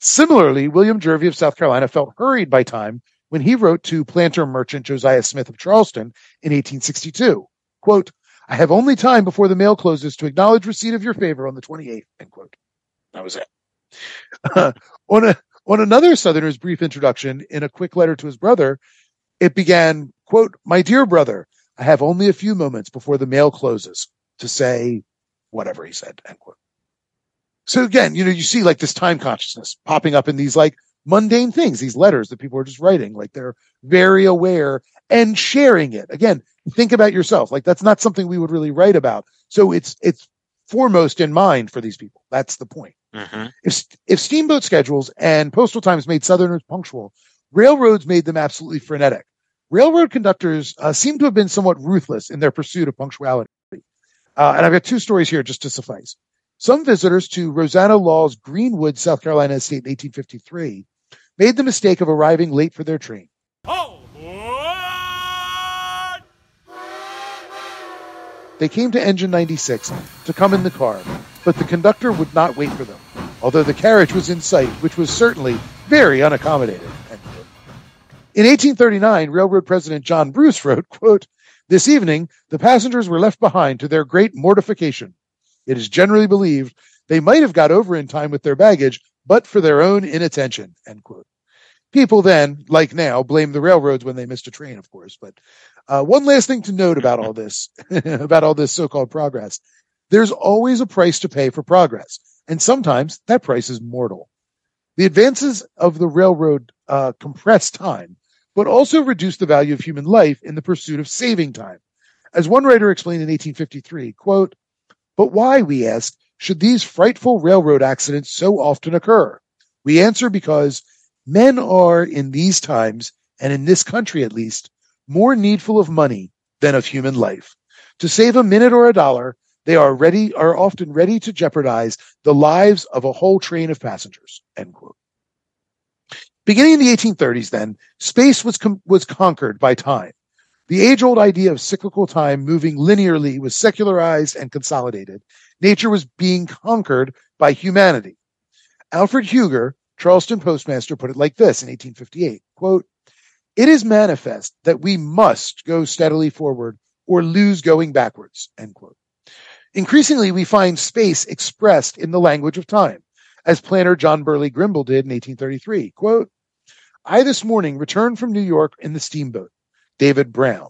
Similarly, William Jervey of South Carolina felt hurried by time when he wrote to planter merchant Josiah Smith of Charleston in 1862, quote, I have only time before the mail closes to acknowledge receipt of your favor on the 28th, end quote. That was it. on a, on another Southerner's brief introduction in a quick letter to his brother, it began, quote, my dear brother, I have only a few moments before the mail closes to say whatever he said, end quote. So again, you know, you see like this time consciousness popping up in these like mundane things, these letters that people are just writing, like they're very aware and sharing it. Again, think about yourself. Like that's not something we would really write about. So it's, it's foremost in mind for these people. That's the point. Mm-hmm. If, if steamboat schedules and postal times made Southerners punctual, railroads made them absolutely frenetic. Railroad conductors uh, seem to have been somewhat ruthless in their pursuit of punctuality. Uh, and I've got two stories here just to suffice. Some visitors to Rosanna Law's Greenwood, South Carolina estate in 1853 made the mistake of arriving late for their train. Oh they came to Engine 96 to come in the car, but the conductor would not wait for them, although the carriage was in sight, which was certainly very unaccommodating. In 1839, Railroad President John Bruce wrote, quote, This evening, the passengers were left behind to their great mortification. It is generally believed they might have got over in time with their baggage, but for their own inattention, end quote. People then, like now, blame the railroads when they missed a train, of course. But uh, one last thing to note about all this, about all this so-called progress, there's always a price to pay for progress, and sometimes that price is mortal. The advances of the railroad uh, compress time, but also reduce the value of human life in the pursuit of saving time. As one writer explained in 1853, quote, but why, we ask, should these frightful railroad accidents so often occur? We answer because men are in these times, and in this country at least, more needful of money than of human life. To save a minute or a dollar, they are ready, are often ready to jeopardize the lives of a whole train of passengers. End quote. Beginning in the 1830s, then, space was, com- was conquered by time. The age old idea of cyclical time moving linearly was secularized and consolidated. Nature was being conquered by humanity. Alfred Huger, Charleston postmaster, put it like this in 1858 quote, It is manifest that we must go steadily forward or lose going backwards. End quote. Increasingly, we find space expressed in the language of time as planner John Berkley Grimball did in 1833. Quote, I this morning returned from New York in the steamboat, David Brown,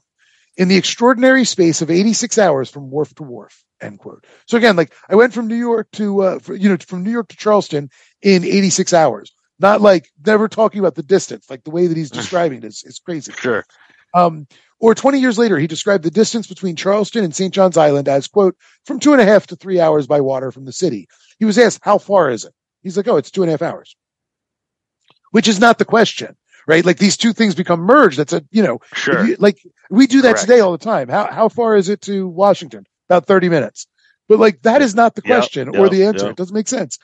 in the extraordinary space of 86 hours from wharf to wharf, end quote. So again, like I went from New York to, uh, for, you know, from New York to Charleston in 86 hours. Not like never talking about the distance, like the way that he's describing it is, is crazy. Sure. Um, or 20 years later, he described the distance between Charleston and St. John's Island as, quote, from two and a half to three hours by water from the city. He was asked, how far is it? He's like, oh, it's two and a half hours, which is not the question, right? Like these two things become merged. That's a, you know, Sure. you- like we do that Correct. today all the time. How, how far is it to Washington? About 30 minutes. But like that is not the Yep, question or yep, the answer. yep. It doesn't make sense.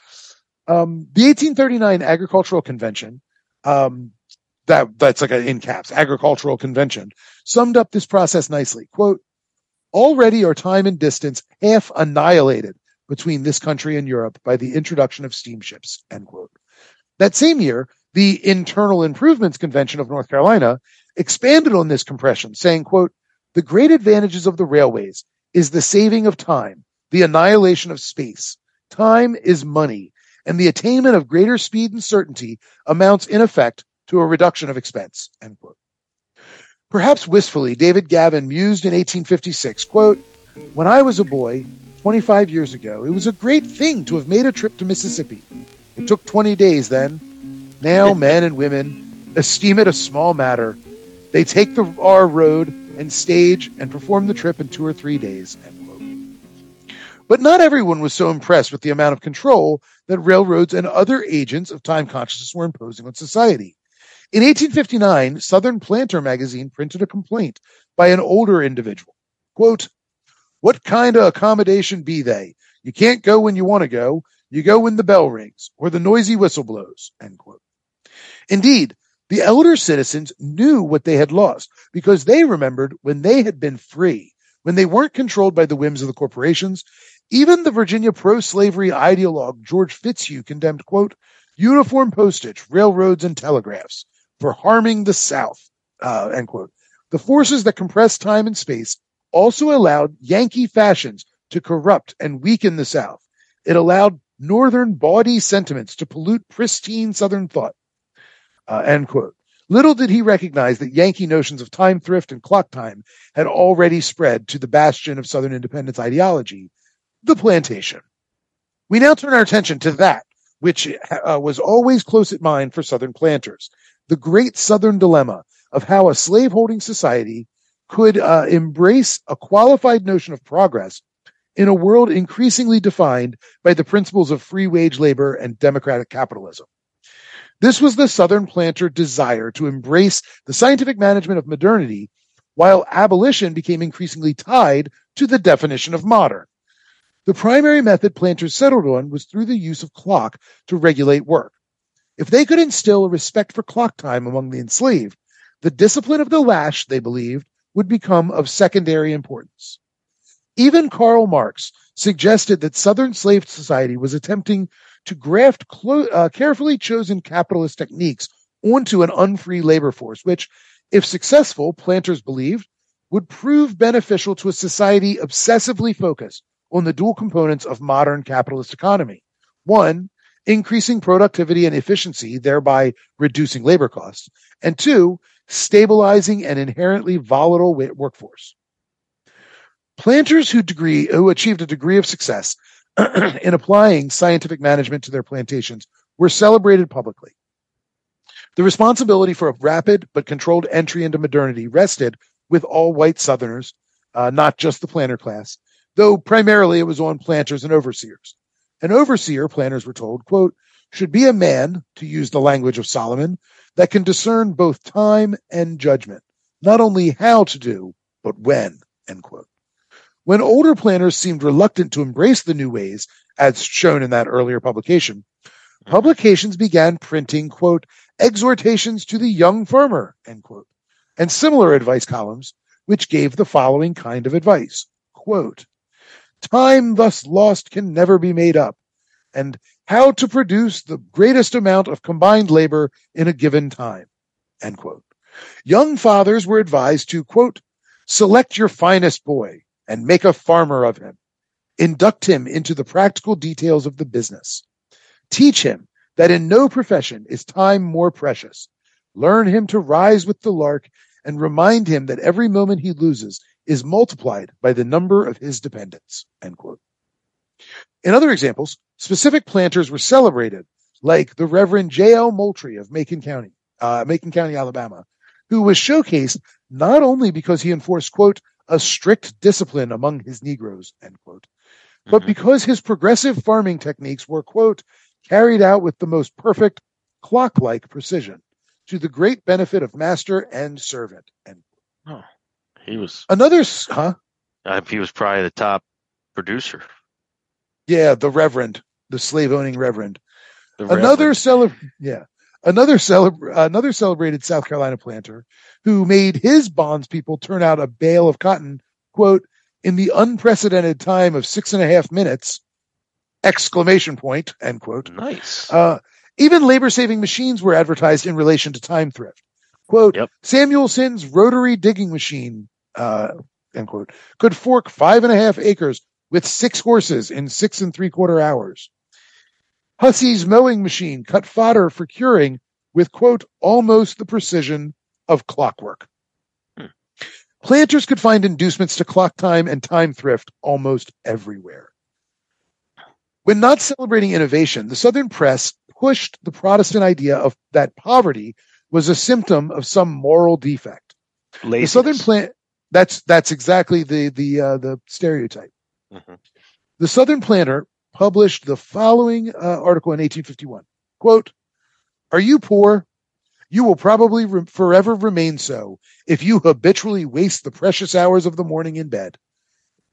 Um, the 1839 agricultural convention, um, that that's like an in caps agricultural convention summed up this process nicely. Quote, already are time and distance half annihilated between this country and Europe by the introduction of steamships, end quote. That same year, the Internal Improvements Convention of North Carolina expanded on this compression, saying, quote, the great advantages of the railways is the saving of time, the annihilation of space. Time is money, and the attainment of greater speed and certainty amounts in effect to a reduction of expense, end quote. Perhaps wistfully, David Gavin mused in 1856, quote, when I was a boy, 25 years ago, it was a great thing to have made a trip to Mississippi. It took 20 days then. Now men and women esteem it a small matter. They take the R road and stage and perform the trip in two or three days. End quote. But not everyone was so impressed with the amount of control that railroads and other agents of time consciousness were imposing on society. In 1859, Southern Planter magazine printed a complaint by an older individual. Quote, what kind of accommodation be they? You can't go when you want to go. You go when the bell rings or the noisy whistle blows. End quote. Indeed, the elder citizens knew what they had lost because they remembered when they had been free, when they weren't controlled by the whims of the corporations. Even the Virginia pro-slavery ideologue George Fitzhugh condemned, quote, uniform postage, railroads, and telegraphs for harming the South, uh, end quote. The forces that compressed time and space also allowed Yankee fashions to corrupt and weaken the South. It allowed Northern bawdy sentiments to pollute pristine Southern thought. Uh, end quote. Little did he recognize that Yankee notions of time thrift and clock time had already spread to the bastion of Southern independence ideology, the plantation. We now turn our attention to that, which uh, was always close at mind for Southern planters, the great Southern dilemma of how a slaveholding society could uh, embrace a qualified notion of progress in a world increasingly defined by the principles of free wage labor and democratic capitalism. This was the Southern planter desire to embrace the scientific management of modernity, while abolition became increasingly tied to the definition of modern. The primary method planters settled on was through the use of clock to regulate work. If they could instill a respect for clock time among the enslaved, the discipline of the lash, they believed, would become of secondary importance. Even Karl Marx suggested that Southern slave society was attempting to graft clo- uh, carefully chosen capitalist techniques onto an unfree labor force, which, if successful, planters believed, would prove beneficial to a society obsessively focused on the dual components of modern capitalist economy. One, increasing productivity and efficiency, thereby reducing labor costs. And two, stabilizing an inherently volatile workforce. Planters who degree, who achieved a degree of success in applying scientific management to their plantations were celebrated publicly. The responsibility for a rapid but controlled entry into modernity rested with all white Southerners, uh, not just the planter class, though primarily it was on planters and overseers. An overseer, planners were told, quote, should be a man, to use the language of Solomon, that can discern both time and judgment, not only how to do, but when, end quote. When older planners seemed reluctant to embrace the new ways, as shown in that earlier publication, publications began printing, quote, exhortations to the young farmer, end quote, and similar advice columns, which gave the following kind of advice, quote, time thus lost can never be made up, and how to produce the greatest amount of combined labor in a given time, end quote. Young fathers were advised to, quote, select your finest boy and make a farmer of him. Induct him into the practical details of the business. Teach him that in no profession is time more precious. Learn him to rise with the lark and remind him that every moment he loses is multiplied by the number of his dependents. End quote. In other examples, specific planters were celebrated, like the Reverend J.L. Moultrie of Macon County, uh, Macon County, Alabama, who was showcased not only because he enforced, quote, a strict discipline among his Negroes, end quote, but Mhm. because his progressive farming techniques were, quote, carried out with the most perfect clock-like precision to the great benefit of master and servant. And He was another, huh? uh, he was probably the top producer. Yeah, the Reverend, the slave-owning Reverend. The another celeb yeah another celeb another celebrated south carolina planter who made his bonds people turn out a bale of cotton quote in the unprecedented time of six and a half minutes exclamation point end quote nice. uh, even labor saving machines were advertised in relation to time thrift quote Yep. samuelson's rotary digging machine uh, end quote could fork five and a half acres with six horses in six and three quarter hours Hussey's mowing machine cut fodder for curing with, quote, almost the precision of clockwork. Hmm. Planters could find inducements to clock time and time thrift almost everywhere. When not celebrating innovation, the Southern press pushed the Protestant idea of that poverty was a symptom of some moral defect. The Southern plant that's that's exactly the the uh, the stereotype. Mhm. The Southern Planter published the following uh, article in 1851. Quote, Are you poor? You will probably re- forever remain so if you habitually waste the precious hours of the morning in bed.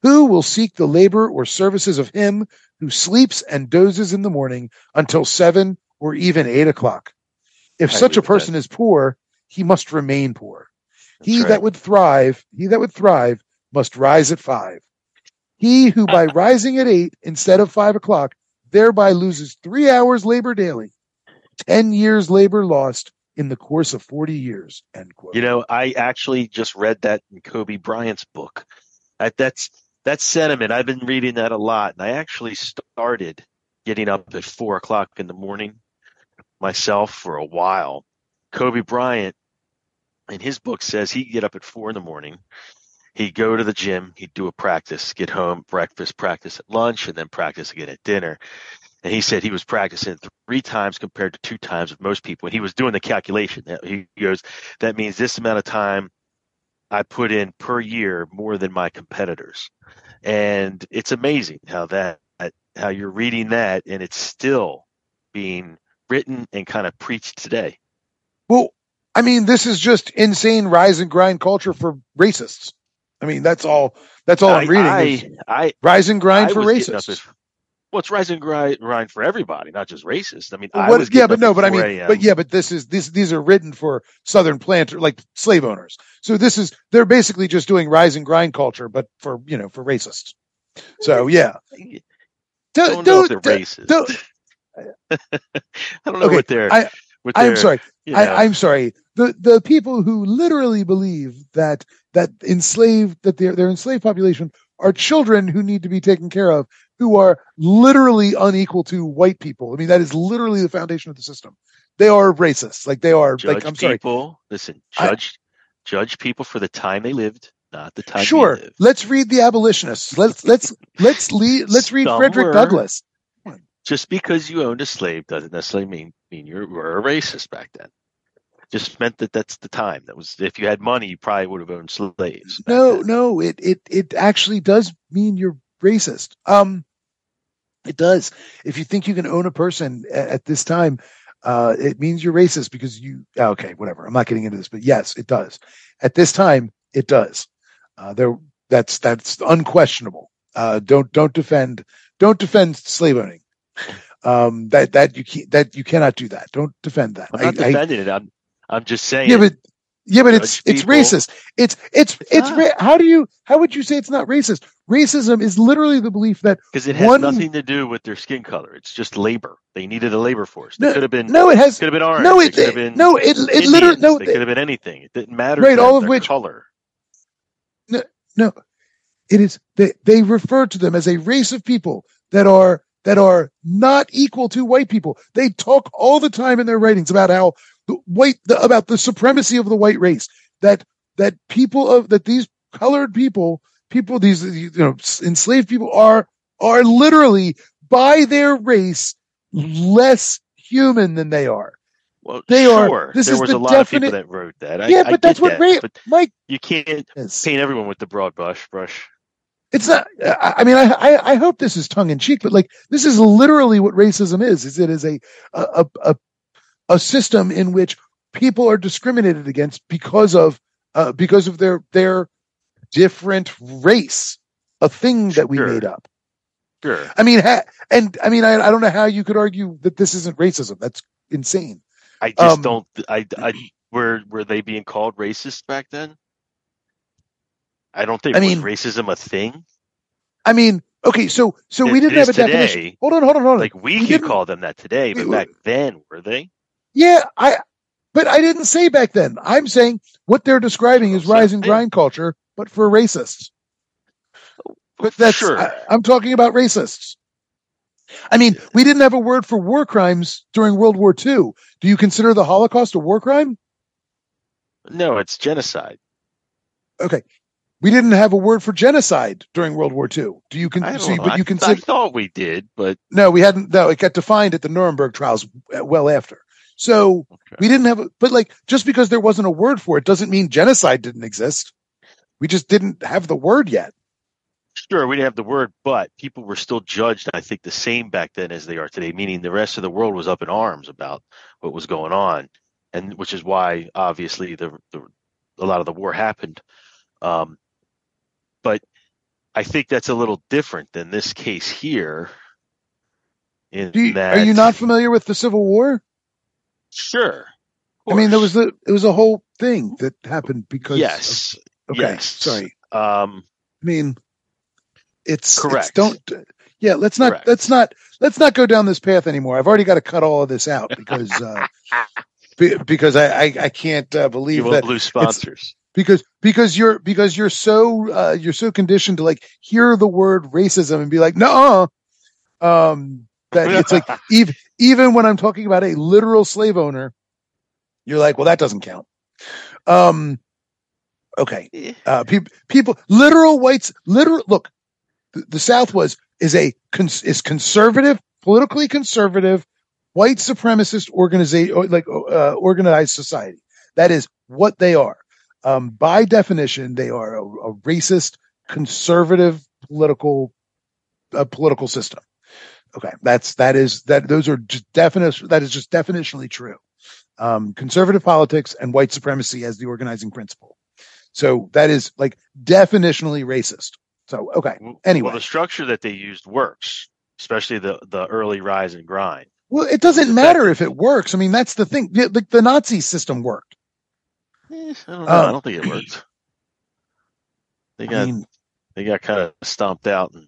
Who will seek the labor or services of him who sleeps and dozes in the morning until seven or even eight o'clock? If I such a person is poor, he must remain poor. He That's that would thrive, he that would thrive must rise at five. He who by rising at eight instead of five o'clock thereby loses three hours labor daily, ten years labor lost in the course of 40 years. End quote. You know, I actually just read that in Kobe Bryant's book. That, that's that sentiment. I've been reading that a lot, and I actually started getting up at four o'clock in the morning myself for a while. Kobe Bryant, in his book, says he'd get up at four in the morning. He'd go to the gym. He'd do a practice, get home, breakfast, practice at lunch, and then practice again at dinner. And he said he was practicing three times compared to two times with most people. And he was doing the calculation. He goes, that means this amount of time I put in per year more than my competitors. And it's amazing how that, how you're reading that and it's still being written and kind of preached today. Well, I mean, this is just insane rise and grind culture for racists. I mean, that's all. That's all I'm reading. I, I, I, rise and grind I for was getting up racists. at- well, it's rise and grind, grind for everybody, not just racists. I mean, Well, I what- was yeah, but no, but I mean, but yeah, but this is this these are written for Southern planter like slave owners. So this is they're basically just doing rise and grind culture, but for you know for racists. So yeah, I don't, don't know if they're don't- racist. don't- I don't know Okay, what they're. I- I'm sorry. you know. I, I'm sorry. The the people who literally believe that that enslaved that their their enslaved population are children who need to be taken care of, who are literally unequal to white people. I mean, that is literally the foundation of the system. They are racist. Like they are. judge like I'm sorry. people. Listen, I- judge judge people for the time they lived, not the time Sure. Let's read the abolitionists. Let's let's let's lead, let's read Frederick. Douglass. Just because you owned a slave doesn't necessarily mean mean you were a racist back then. Just meant that that's the time. That was if you had money, you probably would have owned slaves. No, then. no, it it it actually does mean you're racist. Um, it does. If you think you can own a person at, at this time, uh, it means you're racist because you. ah, Okay, whatever. I'm not getting into this, but yes, it does. At this time, it does. Uh, there That's that's unquestionable. Uh, don't don't defend don't defend slave owning. Um, that that you can't that you cannot do that. Don't defend that. I'm not I- I- defending it. I'm I'm just saying. yeah, but yeah, but it's Judge it's racist. It's it's it's not. ra- how do you how would you say it's not racist? Racism is literally the belief that because it has one- nothing to do with their skin color. It's just labor. They needed a labor force. They No, could have been. no, it has Could have been orange. no, it, could have been no, it it Indians. literally no, They could have been anything. It didn't matter. Right, all of which- color. No, no, it is they they refer to them as a race of people that are that are not equal to white people. They talk all the time in their writings about how the white the, about the supremacy of the white race. That that people of that these colored people, people these you know enslaved people are are literally by their race less human than they are. Well, They are- sure. this there is was the a lot of people that wrote that. I, yeah, I but that's what that, race. But Mike you can't is. paint everyone with the broad brush. Brush. It's not i I mean I, I i hope this is tongue in cheek but like this is literally what racism is is it is a a a, a system in which people are discriminated against because of uh because of their their different race a thing that we Sure. made up Sure. i mean ha- and i mean I, I don't know how you could argue that this isn't racism that's insane I just Um, don't. I. I. Were Were they being called racist back then? I don't think. I was mean- racism a thing? i mean okay so so It- we didn't have a today. definition hold on hold on hold on Like we, we could call them that today, but we- back then were they? Yeah, I, but I didn't say back then. I'm saying what they're describing is rise and grind culture, but for racists. But that's, sure. I, I'm talking about racists. I mean, we didn't have a word for war crimes during World War II. Do you consider the Holocaust a war crime? no, it's genocide. Okay. We didn't have a word for genocide during World War II. Do you I con- see, know. but I, you I consider, thought we did, but no, we hadn't, no, it got defined at the Nuremberg trials uh, well after. So Okay. we didn't have, a, but like, just because there wasn't a word for it doesn't mean genocide didn't exist. We just didn't have the word yet. Sure, we didn't have the word, but people were still judged, I think, the same back then as they are today, meaning the rest of the world was up in arms about what was going on. And which is why, obviously, the, the a lot of the war happened. Um, but I think that's a little different than this case here. In you, that, are you not familiar with the Civil War? Sure. I mean, there was the, it was a whole thing that happened because. yes. of- okay. yes. Sorry. Um, I mean, it's, it's Correct. don't, yeah, let's not, Correct. let's not, let's not go down this path anymore. I've already got to cut all of this out because, uh, be- because I, I, I can't uh, believe that lose sponsors. Because because you're because you're so uh, you're so conditioned to like hear the word racism and be like no um that it's like even even when i'm talking about a literal slave owner you're like well that doesn't count. Um okay uh people people literal whites literal look the, the south was is a cons, is conservative politically conservative white supremacist organization like uh, organized society. That is what they are um, by definition, they are a, a racist, conservative political uh, political system. Okay, that's that is that those are just definite. That is just definitionally true. Um, conservative politics and white supremacy as the organizing principle. So that is like definitionally racist. So okay. Anyway. well, the structure that they used works, especially the the early rise and grind. Well, it doesn't matter if it works. I mean, that's the thing. The, the, the Nazi system worked. Eh, I don't know. Uh, I don't think it worked. They I got mean, they got kind of stomped out, and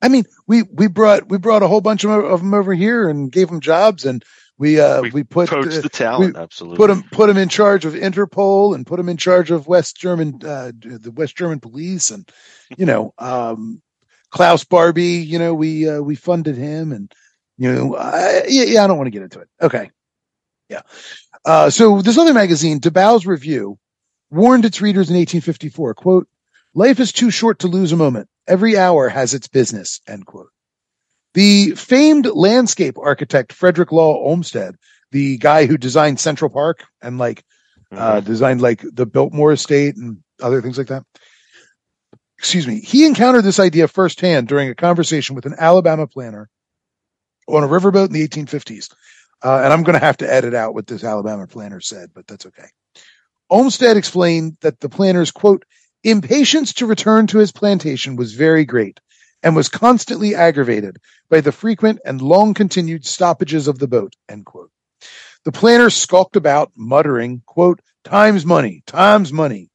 I mean, we we brought we brought a whole bunch of, of them over here and gave them jobs, and we uh We we, put uh, the talent. absolutely. put them put them in charge of Interpol and put them in charge of West German uh the West German police and you know um Klaus Barbie you know we uh, we funded him and you know I, yeah yeah I don't want to get into it okay yeah uh so this other magazine DeBow's Review warned its readers in 1854 quote life is too short to lose a moment every hour has its business end quote the famed landscape architect Frederick Law Olmsted the guy who designed Central Park and like uh, Mhm. designed like the Biltmore Estate and other things like that. Excuse me. He encountered this idea firsthand during a conversation with an Alabama planner on a riverboat in the 1850s. Uh, and I'm going to have to edit out what this Alabama planner said, but that's okay. Olmsted explained that the planners, quote, Impatience to return to his plantation was very great and was constantly aggravated by the frequent and long continued stoppages of the boat. End quote. The planter skulked about, muttering, quote, time's money, time's money,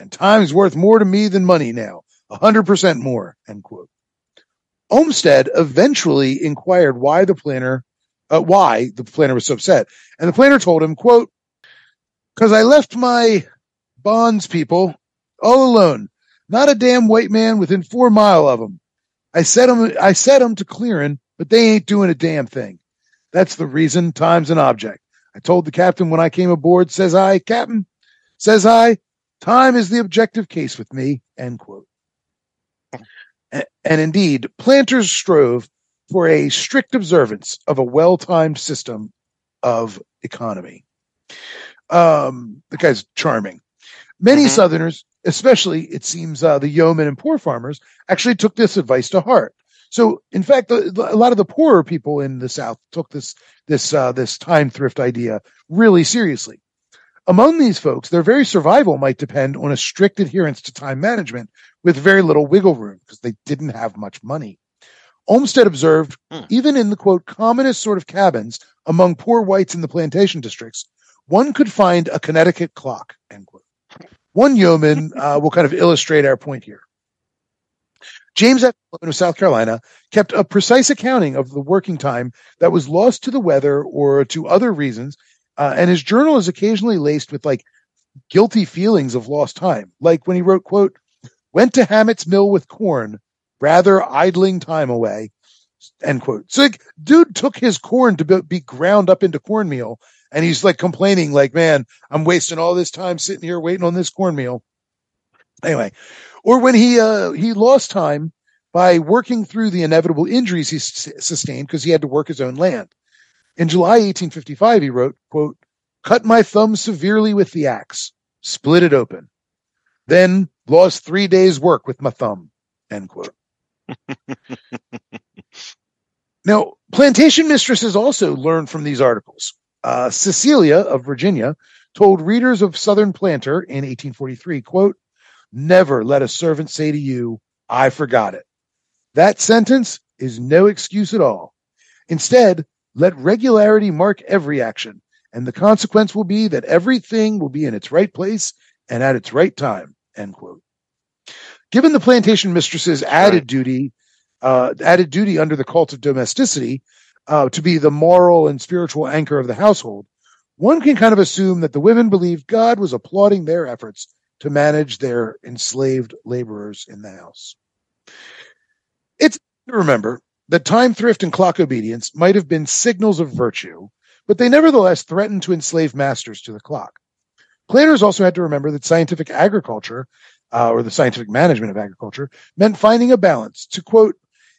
and time's worth more to me than money now, a hundred percent more, end quote. Olmsted eventually inquired why the planter, uh, why the planter was so upset. And the planter told him, quote, cause I left my bonds people all alone, not a damn white man within four mile of them. I set 'em, I set 'em to clearing, but they ain't doing a damn thing. That's the reason time's an object. I told the captain when I came aboard, says I, Captain, says I, time is the objective case with me, end quote. And indeed, planters strove for a strict observance of a well-timed system of economy. Um, the guy's charming. Many Mhm. Southerners, especially it seems uh, the yeomen and poor farmers, actually took this advice to heart. So, in fact, the- a lot of the poorer people in the South took this this uh, this time thrift idea really seriously. Among these folks, their very survival might depend on a strict adherence to time management with very little wiggle room because they didn't have much money. Olmsted observed, Hmm. even in the quote commonest sort of cabins among poor whites in the plantation districts, one could find a Connecticut clock. End quote. One yeoman uh, will kind of illustrate our point here. James F. Of South Carolina kept a precise accounting of the working time that was lost to the weather or to other reasons, uh, and his journal is occasionally laced with like guilty feelings of lost time, like when he wrote, "quote Went to Hammett's mill with corn, rather idling time away." End quote. So, like, dude took his corn to be, ground up into cornmeal, and he's like complaining, like, "Man, I'm wasting all this time sitting here waiting on this cornmeal." Anyway, or when he uh, he lost time by working through the inevitable injuries he s- sustained because he had to work his own land. In July 1855, he wrote, quote, cut my thumb severely with the axe, split it open, then lost three days work with my thumb, end quote. Now, plantation mistresses also learned from these articles. Uh, Cecilia of Virginia told readers of Southern Planter in 1843, quote, never let a servant say to you, I forgot it. That sentence is no excuse at all. Instead, let regularity mark every action, and the consequence will be that everything will be in its right place and at its right time. End quote. Given the plantation mistress's added Right. duty, uh, added duty under the cult of domesticity, uh, to be the moral and spiritual anchor of the household, one can kind of assume that the women believed God was applauding their efforts to manage their enslaved laborers in the house. It's to remember that time thrift and clock obedience might have been signals of virtue, but they nevertheless threatened to enslave masters to the clock. Planners also had to remember that scientific agriculture, uh, or the scientific management of agriculture, meant finding a balance to quote,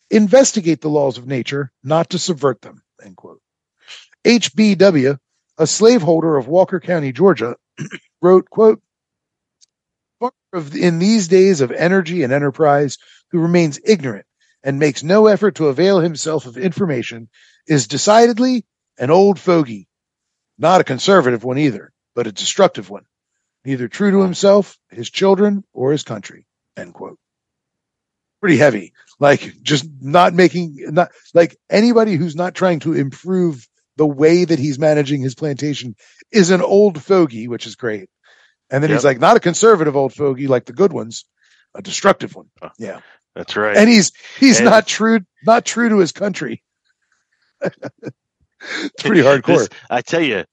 investigate the laws of nature, not to subvert them, end quote. HBW, a slaveholder of Walker County, Georgia, wrote, quote, in these days of energy and enterprise, who remains ignorant and makes no effort to avail himself of information is decidedly an old fogey, not a conservative one either, but a destructive one, neither true to himself, his children, or his country. End quote. Pretty heavy. Like just not making not like anybody who's not trying to improve the way that he's managing his plantation is an old fogey, which is great. And then he's like, not a conservative old fogey like the good ones, a destructive one. Yeah That's right. and he's he's And- not true not true to his country. it's pretty hardcore. This- I tell you,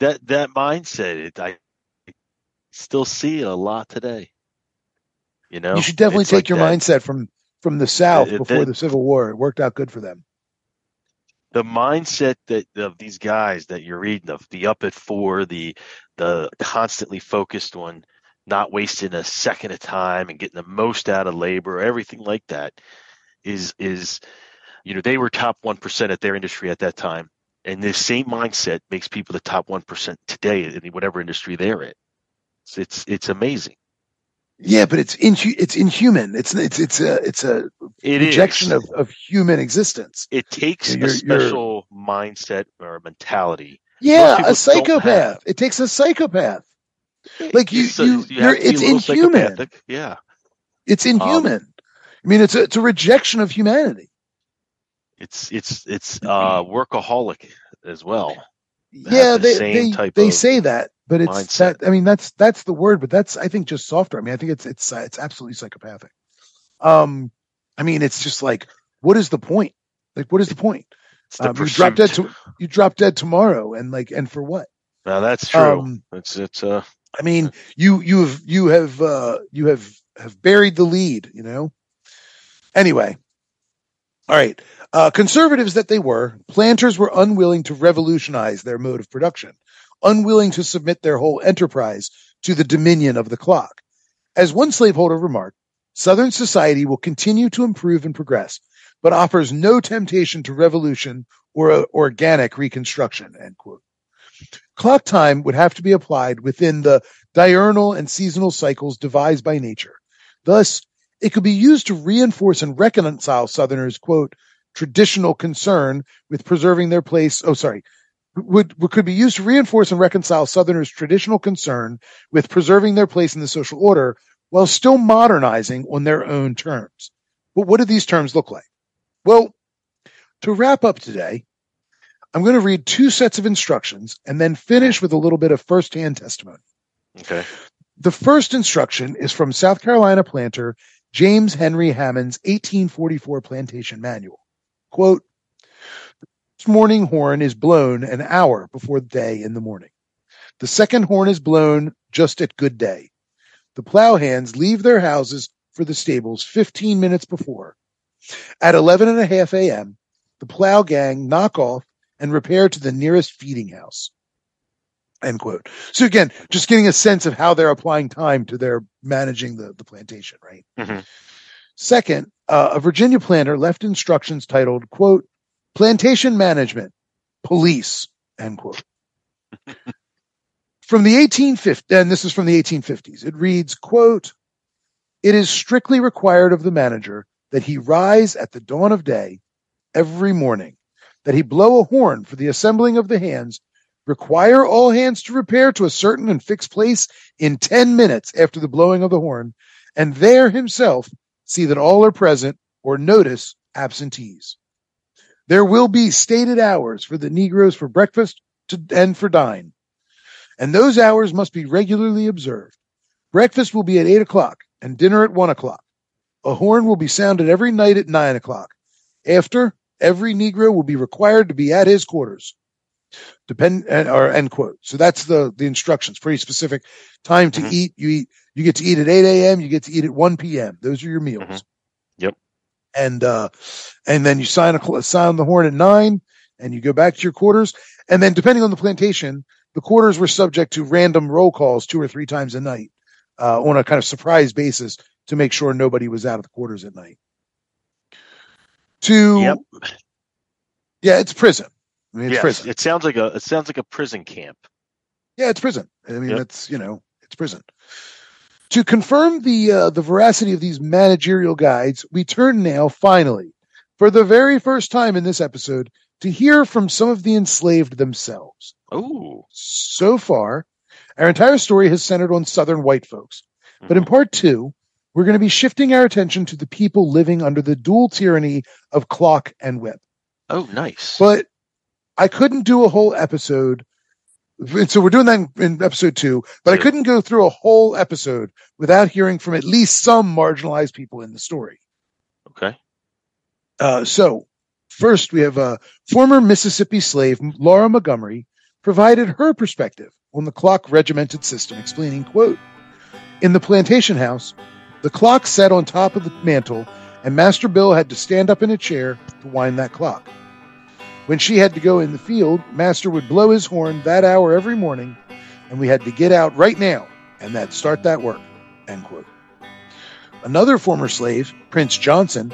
that that mindset, it, I still see it a lot today. You know, you should definitely It's take like your that. mindset from from the South It- it- before the Civil War. It worked out good for them. the mindset that of these guys that you're reading of the up at four, the the constantly focused one, not wasting a second of time and getting the most out of labor, everything like that is is you know they were top one percent at their industry at that time, and this same mindset makes people the top one percent today in whatever industry they're in. It's it's, it's amazing. Yeah, but it's inhu- it's inhuman. It's it's it's a it's a It rejection is. of, of human existence. it takes You're- a you're- special mindset or mentality Yeah, a psychopath. It takes a psychopath. Like you, So you, have you're, to be a it's inhuman. Yeah. It's inhuman. I mean, it's a, it's a rejection of humanity. It's it's it's uh workaholic as well. Yeah, the they same they, they of say that, but it's mindset. that. I mean, that's that's the word, but that's I think just softer. I mean, I think it's it's uh, it's absolutely psychopathic. Um, I mean, it's just like, what is the point? Like, what is the point? It's the Um, you drop dead to you drop dead tomorrow, and like, and for what? Now that's true. Um, it's it's uh I mean, you you have you have uh, you have have buried the lead. You know. Anyway, all right. Uh, conservatives that they were, planters were unwilling to revolutionize their mode of production, unwilling to submit their whole enterprise to the dominion of the clock. As one slaveholder remarked, Southern society will continue to improve and progress, but offers no temptation to revolution or uh, organic reconstruction. End quote. Clock time would have to be applied within the diurnal and seasonal cycles devised by nature. Thus, it could be used to reinforce and reconcile Southerners' quote traditional concern with preserving their place. Oh, sorry. Would, would could be used to reinforce and reconcile Southerners' traditional concern with preserving their place in the social order while still modernizing on their own terms. But what do these terms look like? Well, to wrap up today, I'm going to read two sets of instructions and then finish with a little bit of firsthand testimony. okay. The first instruction is from South Carolina planter James Henry Hammond's 1844 plantation manual. Quote, "This morning horn is blown an hour before day in the morning. The second horn is blown just at good day. The plow hands leave their houses for the stables 15 minutes before. At 11 and a half a.m., the plow gang knock off and repair to the nearest feeding house. End quote. So again, just getting a sense of how they're applying time to their managing the, the plantation, right? Mhm. Second, uh, a Virginia planter left instructions titled, quote, plantation management, police, end quote. from the 1850s, and this is from the 1850s, it reads, quote, it is strictly required of the manager that he rise at the dawn of day every morning, that he blow a horn for the assembling of the hands, require all hands to repair to a certain and fixed place in 10 minutes after the blowing of the horn, and there himself see that all are present or notice absentees. There will be stated hours for the Negroes for breakfast to, and for dine, and those hours must be regularly observed. Breakfast will be at 8 o'clock and dinner at 1 o'clock. A horn will be sounded every night at 9 o'clock. After, every Negro will be required to be at his quarters. Depend or end quote. So that's the the instructions. Pretty specific. Time to Mhm. eat. You eat. You get to eat at 8 a.m. You get to eat at 1 p.m. Those are your meals. Mhm. Yep. And uh, and then you sign a sound the horn at nine, and you go back to your quarters. And then depending on the plantation, the quarters were subject to random roll calls two or three times a night uh, on a kind of surprise basis to make sure nobody was out of the quarters at night. To Yep. yeah, it's prison. I mean, it's yes. prison. It sounds like a it sounds like a prison camp. Yeah, it's prison. I mean, Yep. that's you know, it's prison. To confirm the uh, the veracity of these managerial guides, we turn now, finally, for the very first time in this episode, to hear from some of the enslaved themselves. Oh. So far, our entire story has centered on Southern white folks, but in part two, we're going to be shifting our attention to the people living under the dual tyranny of clock and whip. Oh, nice. But I couldn't do a whole episode. And So we're doing that in, in episode two, but I couldn't go through a whole episode without hearing from at least some marginalized people in the story. okay. Uh, so first we have a former Mississippi slave, Laura Montgomery, provided her perspective on the clock regimented system, explaining, quote, in the plantation house, the clock sat on top of the mantle and Master Bill had to stand up in a chair to wind that clock. When she had to go in the field, Master would blow his horn that hour every morning, and we had to get out right now and that start that work. End quote. Another former slave, Prince Johnson,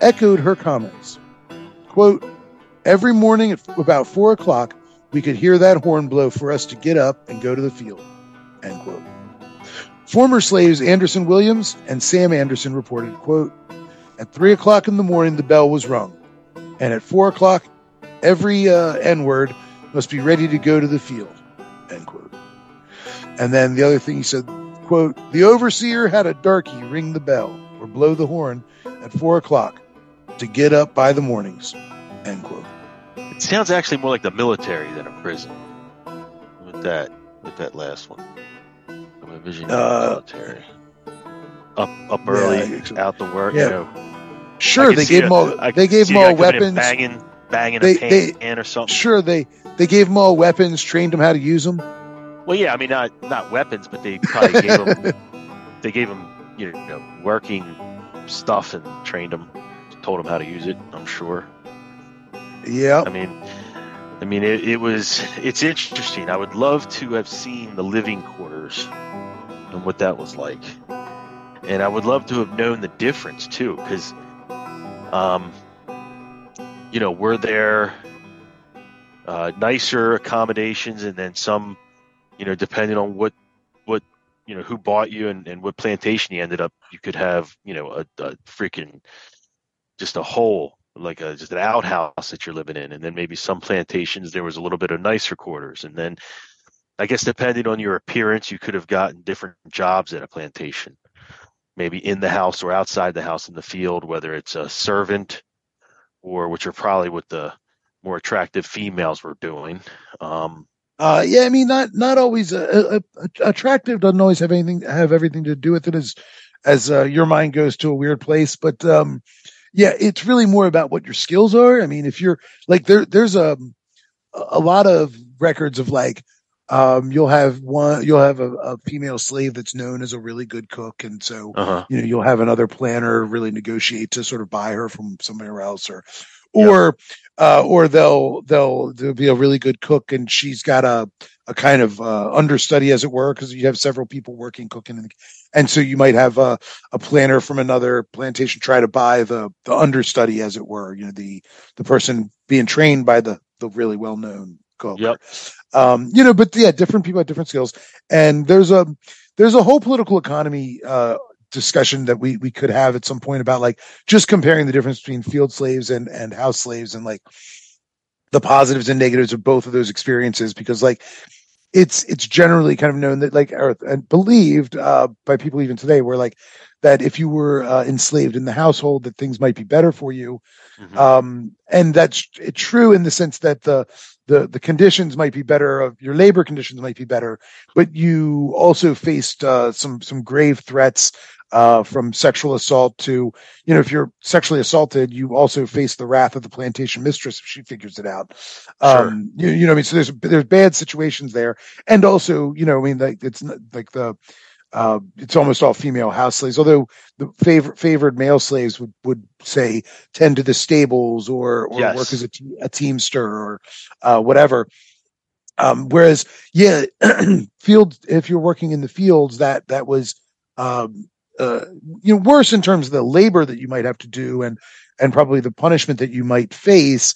echoed her comments. Quote, Every morning at about four o'clock, we could hear that horn blow for us to get up and go to the field. End quote. Former slaves Anderson Williams and Sam Anderson reported, quote, At three o'clock in the morning, the bell was rung. And at four o'clock, every uh, N word must be ready to go to the field. End quote. And then the other thing he said, quote, the overseer had a darky ring the bell or blow the horn at four o'clock to get up by the mornings, end quote. It sounds actually more like the military than a prison. With that, with that last one, I'm envisioning the Uh, military. Up, up early, so. out to work. Yeah. You know, Sure, they gave a- them all, they gave them all guy coming in weapons. banging, banging They- a pan, they- or something. Sure, they, they gave them all weapons, trained them how to use them. Well, yeah, I mean, not not weapons, but they probably gave them they gave them you know working stuff and trained them, told them how to use it. I'm sure. Yeah. I mean, I mean, it, it was it's interesting. I would love to have seen the living quarters and what that was like, and I would love to have known the difference too, because, um, you know, were there uh, nicer accommodations, and then some, you know, depending on what what you know who bought you and, and what plantation you ended up, you could have, you know, a, a freaking just a hole like a just an outhouse that you're living in. And then maybe some plantations there was a little bit of nicer quarters. And then i guess depending on your appearance you could have gotten different jobs at a plantation. Maybe in the house or outside the house in the field whether it's a servant or which are probably what the more attractive females were doing um Uh, yeah, I mean, not not always uh, uh, uh, attractive. Doesn't always have anything have everything to do with it as as uh, your mind goes to a weird place. But um, yeah, it's really more about what your skills are. I mean, if you're like there, there's a a lot of records of like um, you'll have one, you'll have a, a female slave that's known as a really good cook, and so uh-huh. you know you'll have another planner really negotiate to sort of buy her from somewhere else or or uh or they'll they'll there'll be a really good cook. And she's got a a kind of uh understudy as it were because you have several people working cooking and, and so you might have a, a planner from another plantation try to buy the the understudy as it were you know the the person being trained by the the really well known cook Yep. um you know but yeah different people have different skills and there's a there's a whole political economy uh discussion that we we could have at some point about like just comparing the difference between field slaves and and house slaves and like the positives and negatives of both of those experiences because like it's it's generally kind of known that like or and believed uh by people even today where like that if you were uh, enslaved in the household that things might be better for you Mhm. um and that's true in the sense that the the the conditions might be better of your labor conditions might be better but you also faced uh some some grave threats uh from sexual assault to you know if you're sexually assaulted you also face the wrath of the plantation mistress if she figures it out. Um you, you know what i mean so there's there's bad situations there. And also you know i mean like it's not like the uh, it's almost all female house slaves, although the favor, favored male slaves would, would say tend to the stables or, or Yes. work as a, te- a teamster or uh, whatever. Um, whereas, yeah, field, if you're working in the fields, that, that was, um, uh, you know, worse in terms of the labor that you might have to do and, and probably the punishment that you might face.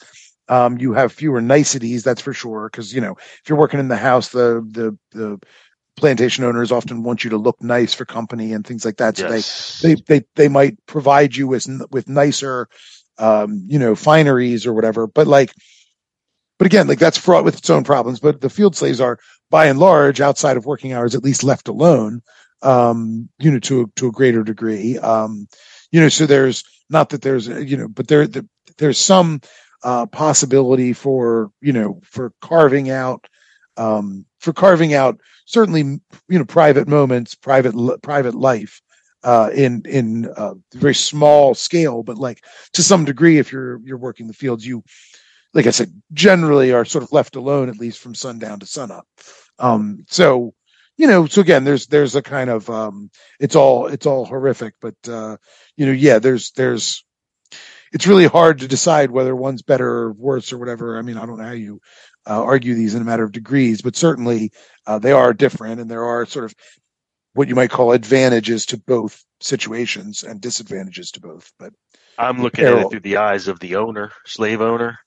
Um, you have fewer niceties, that's for sure. Cause, you know, if you're working in the house, the, the, the plantation owners often want you to look nice for company and things like that. So yes. they, they, they, they might provide you with, with nicer, um, you know, fineries or whatever. But like, but again, like that's fraught with its own problems. But the field slaves are by and large outside of working hours, at least left alone, um, you know, to, a- to a greater degree. Um, you know, so there's not that there's, you know, but there, the, there's some, uh, possibility for, you know, for carving out, um, for carving out certainly, you know, private moments, private, private life, uh, in, in, uh, very small scale, but like to some degree, if you're, you're working the fields, you, like I said, generally are sort of left alone, at least from sundown to sunup. Um, so, you know, so again, there's, there's a kind of, um, it's all, it's all horrific, but, uh, you know, yeah, there's, there's, it's really hard to decide whether one's better or worse or whatever. I mean, I don't know how you, uh, argue these in a matter of degrees, but certainly, uh, they are different and there are sort of what you might call advantages to both situations and disadvantages to both. But I'm looking at it through the eyes of the owner, slave owner.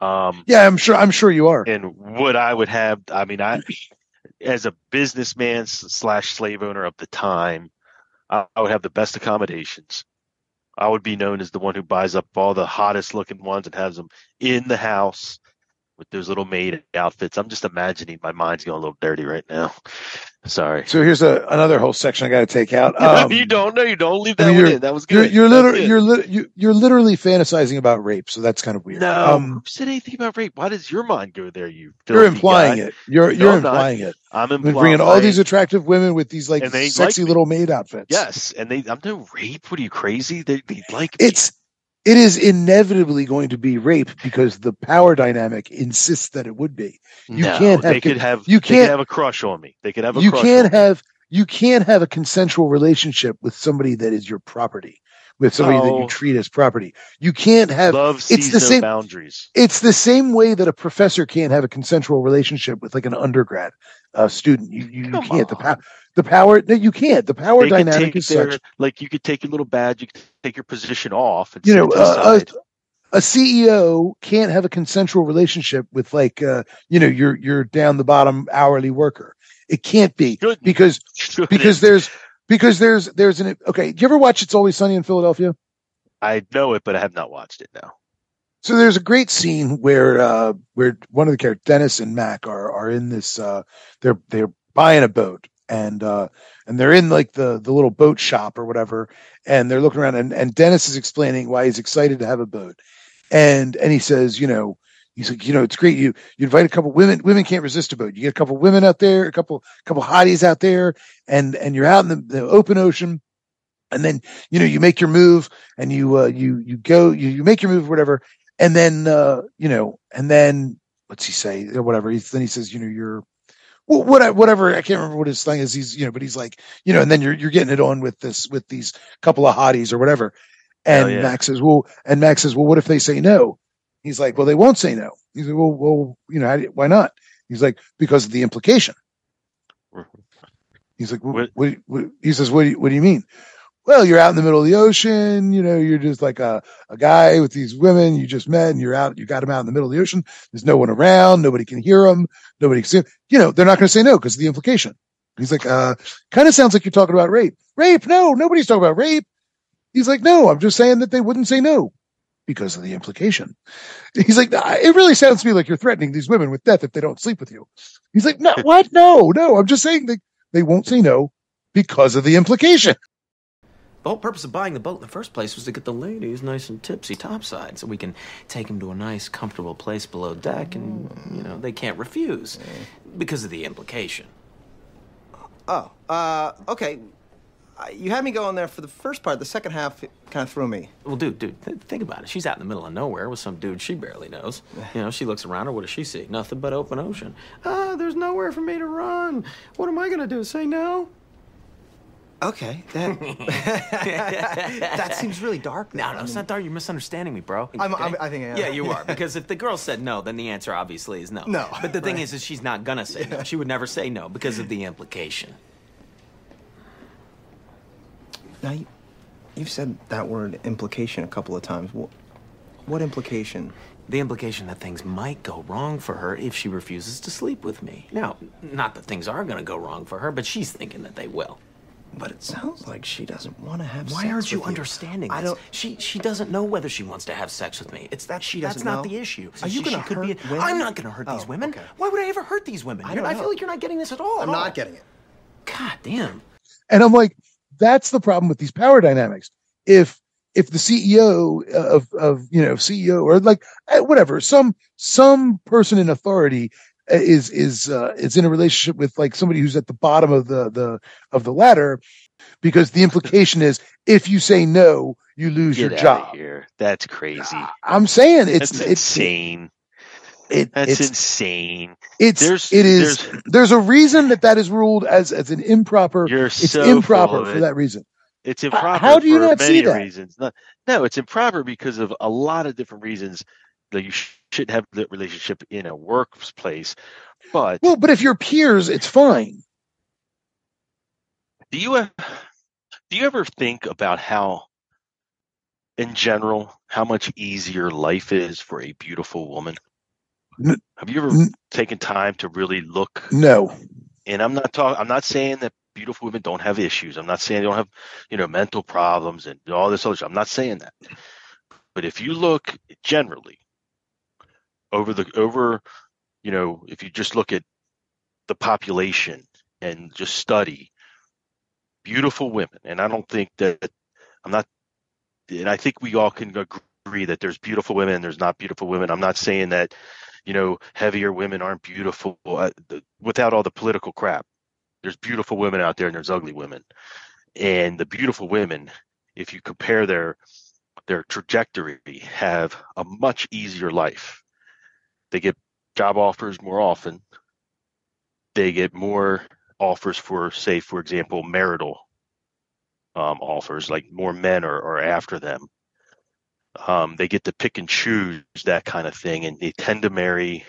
Um, yeah, I'm sure, I'm sure you are. and what I would have, I mean, I, as a businessman slash slave owner of the time, I, I would have the best accommodations. I would be known as the one who buys up all the hottest looking ones and has them in the house with those little maid outfits. I'm just imagining. My mind's going a little dirty right now. Sorry. So here's a another whole section I got to take out. Um, you don't. No, you don't. Leave I that mean, one you're- in. That was You're good. you're literally you're you, you're literally fantasizing about rape, so that's kind of weird. No, Um, who said anything about rape? Why does your mind go there? You you're implying guy? it. You're you're implying it. I'm implying bringing all these attractive women with these like sexy like little maid outfits. Yes, and they. I'm no rape. What are you crazy? They, they like me. it's it is inevitably going to be rape because the power dynamic insists that it would be. you no, can't have They could have. you can't- have a crush on me. They could have a. you crush can't on me. have you can't have a consensual relationship with somebody that is your property, with somebody that you oh. treat as property. You can't have Love sees the no same- boundaries. it's the same way that a professor can't have a consensual relationship with like an undergrad uh, student. You you, you can't. The power the power no, you can't. The power They dynamic is their such. like you could take your little badge, you could take your position off, and You know, the uh, side. a CEO can't have a consensual relationship with like uh, you know your your down the bottom hourly worker. It can't be Shouldn't. because Shouldn't. because there's because there's there's an okay. Do you ever watch It's Always Sunny in Philadelphia? I know it, but I have not watched it now. So there's a great scene where uh where one of the characters, Dennis and Mac, are are in this uh they're they're buying a boat and uh and they're in like the the little boat shop or whatever and they're looking around and, and Dennis is explaining why he's excited to have a boat. And and he says, you know, he's like, you know, it's great. You you invite a couple women, women can't resist a boat. You get a couple women out there, a couple couple hotties out there, and and you're out in the, the open ocean. And then you know you make your move, and you uh, you you go you, you make your move, whatever, and then uh, you know, and then what's he say or whatever? He's, then he says, you know, you're well, what whatever I can't remember what his thing is. He's you know, but he's like you know, and then you're you're getting it on with this with these couple of hotties or whatever. And yeah. Mac says, well, and Mac says, well, what if they say no? He's like, well, they won't say no. He's like, well, well, you know, how do you- why not? He's like, because of the implication. He's like, what, What- what, what, he says, what do, you, what do you mean? Well, you're out in the middle of the ocean. You know, you're just like a, a guy with these women you just met and you're out, you got them out in the middle of the ocean. There's no one around. Nobody can hear them. Nobody can see 'em. You know, they're not going to say no because of the implication. He's like, uh, kind of sounds like you're talking about rape. Rape? No, nobody's talking about rape. He's like, no, I'm just saying that they wouldn't say no because of the implication. He's like, it really sounds to me like you're threatening these women with death if they don't sleep with you. He's like, no, what? No, no, I'm just saying they, they won't say no because of the implication. The whole purpose of buying the boat in the first place was to get the ladies nice and tipsy topside so we can take them to a nice, comfortable place below deck and, you know, they can't refuse because of the implication. Oh, uh, okay. Uh, You had me going there for the first part. The second half kind of threw me. Well, dude, dude, th- think about it. She's out in the middle of nowhere with some dude she barely knows. You know, she looks around her. What does she see? Nothing but open ocean. Ah, there's nowhere for me to run. What am I gonna do? Say no? Okay, that that seems really dark. No, now. no, I it's not dark. You're misunderstanding me, bro. I'm- I'm- I think I am. Yeah, you are. Because if the girl said no, then the answer obviously is no. No, But the thing right. is, is she's not gonna say no. She would never say no because of the implication. Now you, you've said that word implication a couple of times. What, what implication? The implication that things might go wrong for her if she refuses to sleep with me. Now, not that things are gonna go wrong for her, but she's thinking that they will. But it sounds like she doesn't want to have sex with that. Why sex aren't you with understanding I don't. She she doesn't know whether she wants to have sex with me. It's that She That's doesn't not know? the issue. Are you She- gonna she could be- hurt women? I'm not going to hurt these Oh, women. okay. Why would I ever hurt these women? I don't I feel like you're not getting this at all. I'm at all. not getting it. God damn. And I'm like, that's the problem with these power dynamics. If if the CEO of of you know CEO or like eh, whatever some some person in authority uh, is is uh, is in a relationship with like somebody who's at the bottom of the the of the ladder because the implication is if you say no you lose Get your job. here. That's crazy. I'm saying it's That's it's insane. it, That's it's insane. it's There's- it is there's- there's a reason that that is ruled as as an improper You're it's so improper for that reason. It's improper how do you not see that? reasons. No, no, it's improper because of a lot of different reasons. That you shouldn't have the relationship in a workplace. But Well, but if you're peers, it's fine. do you do you ever think about how, in general, how much easier life is for a beautiful woman? Have you ever taken time to really look No. and I'm not talking. I'm not saying that beautiful women don't have issues. I'm not saying they don't have, you know, mental problems and all this other stuff. I'm not saying that. But if you look generally, over the over, you know, if you just look at the population and just study beautiful women, and I don't think that I'm not, and I think we all can agree that there's beautiful women and there's not beautiful women. I'm not saying that, you know, heavier women aren't beautiful uh, without all the political crap. There's beautiful women out there and there's ugly women, and the beautiful women, if you compare their their trajectory, have a much easier life. They get job offers more often. They get more offers for, say, for example, marital um, offers, like more men are, are after them. Um, they get to pick and choose that kind of thing, and they tend to marry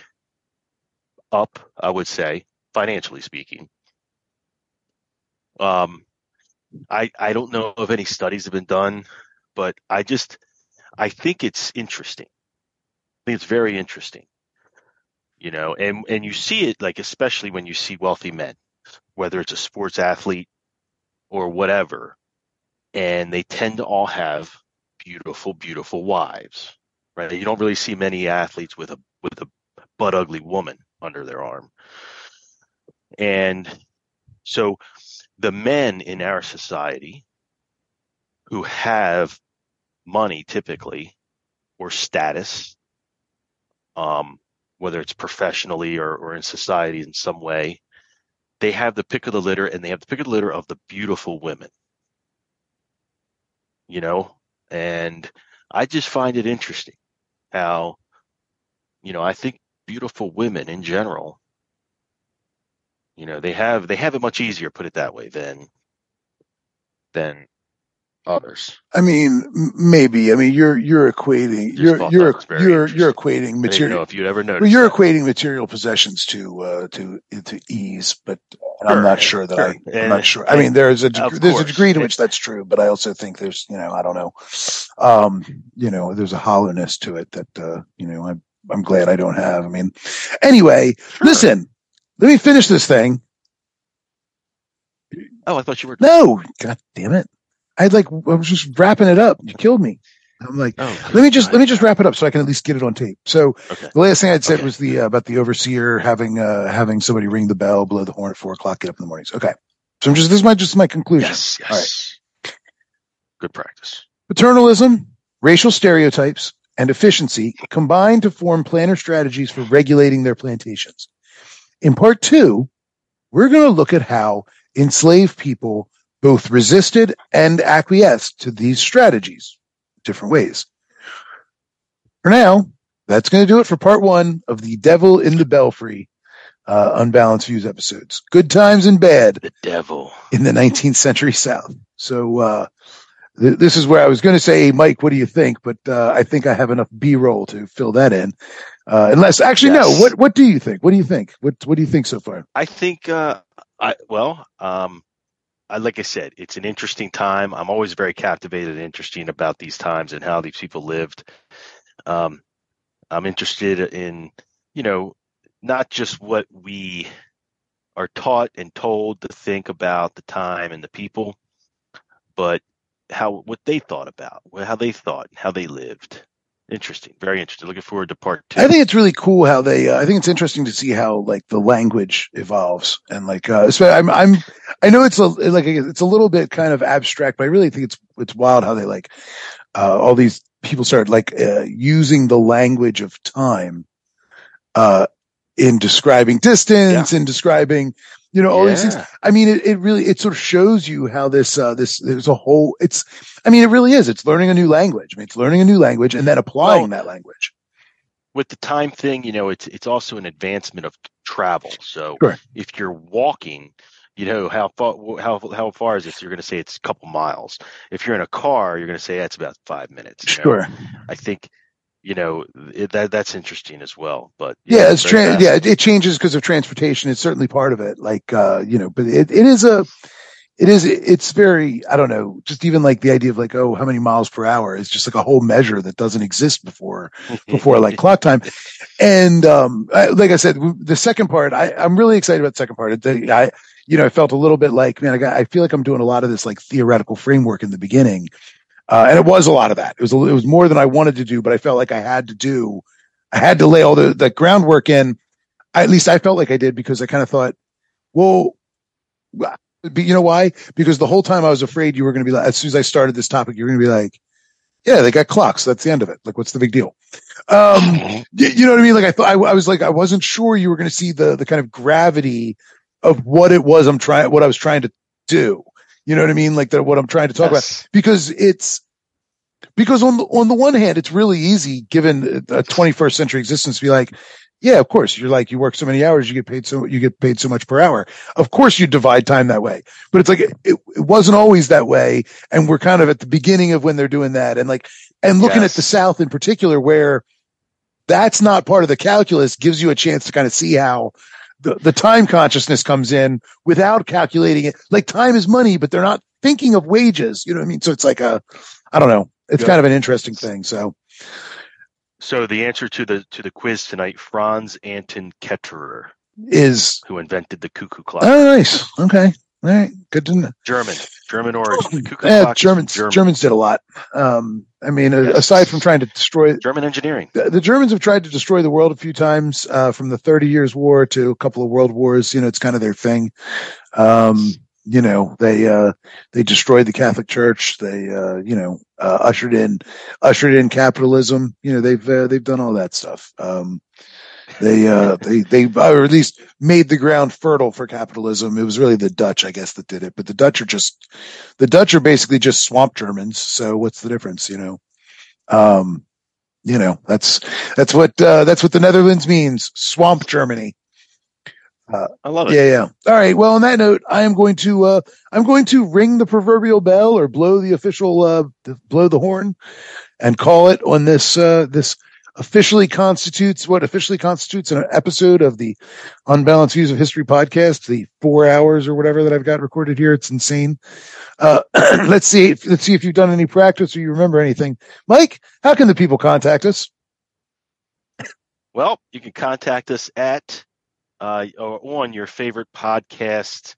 up, I would say, financially speaking. Um, I I don't know if any studies have been done, but I just I think it's interesting. I think it's very interesting. You know, and and you see it like especially when you see wealthy men, whether it's a sports athlete or whatever, and they tend to all have beautiful, beautiful wives. Right? You don't really see many athletes with a with a butt ugly woman under their arm. And so the men in our society who have money typically or status, um, whether it's professionally or, or in society in some way, they have the pick of the litter and they have the pick of the litter of the beautiful women. You know, and I just find it interesting how, you know, I think beautiful women in general you know, they have they have it much easier, put it that way, than than others. I mean, maybe. I mean, you're you're equating you're you're you're you're equating material. if you ever noticed, well, you're that. equating material possessions to uh, to to ease, but sure, I'm not sure that sure. I. I'm not sure. I mean, there's a degree, there's a degree to which that's true, but I also think there's you know I don't know, um, you know, there's a hollowness to it that uh, you know I'm I'm glad I don't have. I mean, anyway, sure. listen. Let me finish this thing. Oh, I thought you were. No, god damn it! I like I was just wrapping it up. You killed me. I'm like, oh, let me just let me just wrap it up so I can at least get it on tape. So okay. the last thing I'd said okay. was the uh, about the overseer having uh, having somebody ring the bell, blow the horn at four o'clock, get up in the mornings. Okay, so I'm just this is my just my conclusion. Yes, yes. All right. Good practice. Paternalism, racial stereotypes, and efficiency combine to form planner strategies for regulating their plantations. In part two, we're going to look at how enslaved people both resisted and acquiesced to these strategies different ways. For now, that's going to do it for part one of the Devil in the Belfry uh, Unbalanced Views episodes. Good times and bad. The devil. In the 19th century South. So, uh, th- this is where I was going to say, Mike, what do you think? But uh, I think I have enough B roll to fill that in. Uh, unless, actually, yes. no. What What do you think? What do you think? What What do you think so far? I think, uh, I well, um, I, like I said, it's an interesting time. I'm always very captivated and interesting about these times and how these people lived. Um, I'm interested in, you know, not just what we are taught and told to think about the time and the people, but how what they thought about, how they thought, how they lived interesting. Very interesting. Looking forward to part two. I think it's really cool how they uh, i think it's interesting to see how like the language evolves and like uh i'm i'm i know it's a like it's a little bit kind of abstract but i really think it's it's wild how they like uh all these people start like uh, using the language of time uh in describing distance yeah. and describing you know all yeah. these things i mean it, it really it sort of shows you how this uh this there's a whole it's i mean it really is it's learning a new language i mean it's learning a new language and then applying well, that language with the time thing you know it's it's also an advancement of travel so sure. if you're walking you know how far how how far is this you're going to say it's a couple miles if you're in a car you're going to say that's about five minutes sure know? i think you know it, that that's interesting as well but yeah, yeah it's tra- yeah it changes because of transportation. It's certainly part of it like uh you know but it, it is a it is it's very i don't know just even like the idea of like oh how many miles per hour is just like a whole measure that doesn't exist before before like clock time. And um I, like i said the second part i i'm really excited about the second part. I you know i felt a little bit like man i got i feel like i'm doing a lot of this like theoretical framework in the beginning uh, and it was a lot of that. It was a, it was more than I wanted to do, but I felt like I had to do I had to lay all the, the groundwork in. at least I felt like I did because I kind of thought, well, but you know why? Because the whole time I was afraid you were going to be like, as soon as I started this topic, you're going to be like, yeah, they got clocks. That's the end of it. Like, what's the big deal? Um, you know what I mean? Like, I thought I, I was like, I wasn't sure you were going to see the the kind of gravity of what it was I'm trying, what I was trying to do. You know what I mean? Like the, what I'm trying to talk yes. about because it's because on the, on the one hand, it's really easy given a 21st century existence to be like, yeah, of course. You're like, you work so many hours, you get paid so, you get paid so much per hour. Of course you divide time that way, but it's like, it, it wasn't always that way. And we're kind of at the beginning of when they're doing that. And like, and looking yes. at the South in particular, where that's not part of the calculus gives you a chance to kind of see how the, the time consciousness comes in without calculating it. Like time is money, but they're not thinking of wages. You know what I mean? So it's like a, I don't know. It's kind of an interesting thing. So, so the answer to the to the quiz tonight, Franz Anton Ketterer is who invented the cuckoo clock. Oh, nice. Okay. All right. Good to know. German, German origin. cuckoo yeah, Germans. German. Germans did a lot. Um, I mean, yes. aside from trying to destroy German engineering, the, the, Germans have tried to destroy the world a few times, uh, from the Thirty Years' War to a couple of world wars. You know, it's kind of their thing. Um, you know they uh they destroyed the catholic church they uh you know uh, ushered in ushered in capitalism you know they've uh, they've done all that stuff um they uh they they or at least made the ground fertile for capitalism it was really the dutch i guess that did it but the dutch are just the dutch are basically just swamp germans so what's the difference you know um you know that's that's what uh that's what the netherlands means swamp germany uh, I love it. Yeah, yeah. All right. Well, on that note, I am going to uh, I'm going to ring the proverbial bell or blow the official uh, blow the horn and call it on this uh, this officially constitutes what officially constitutes an episode of the Unbalanced Views of History podcast. The four hours or whatever that I've got recorded here. It's insane. Uh, let's see. Let's see if you've done any practice or you remember anything. Mike, how can the people contact us? Well, you can contact us at uh, or on your favorite podcast,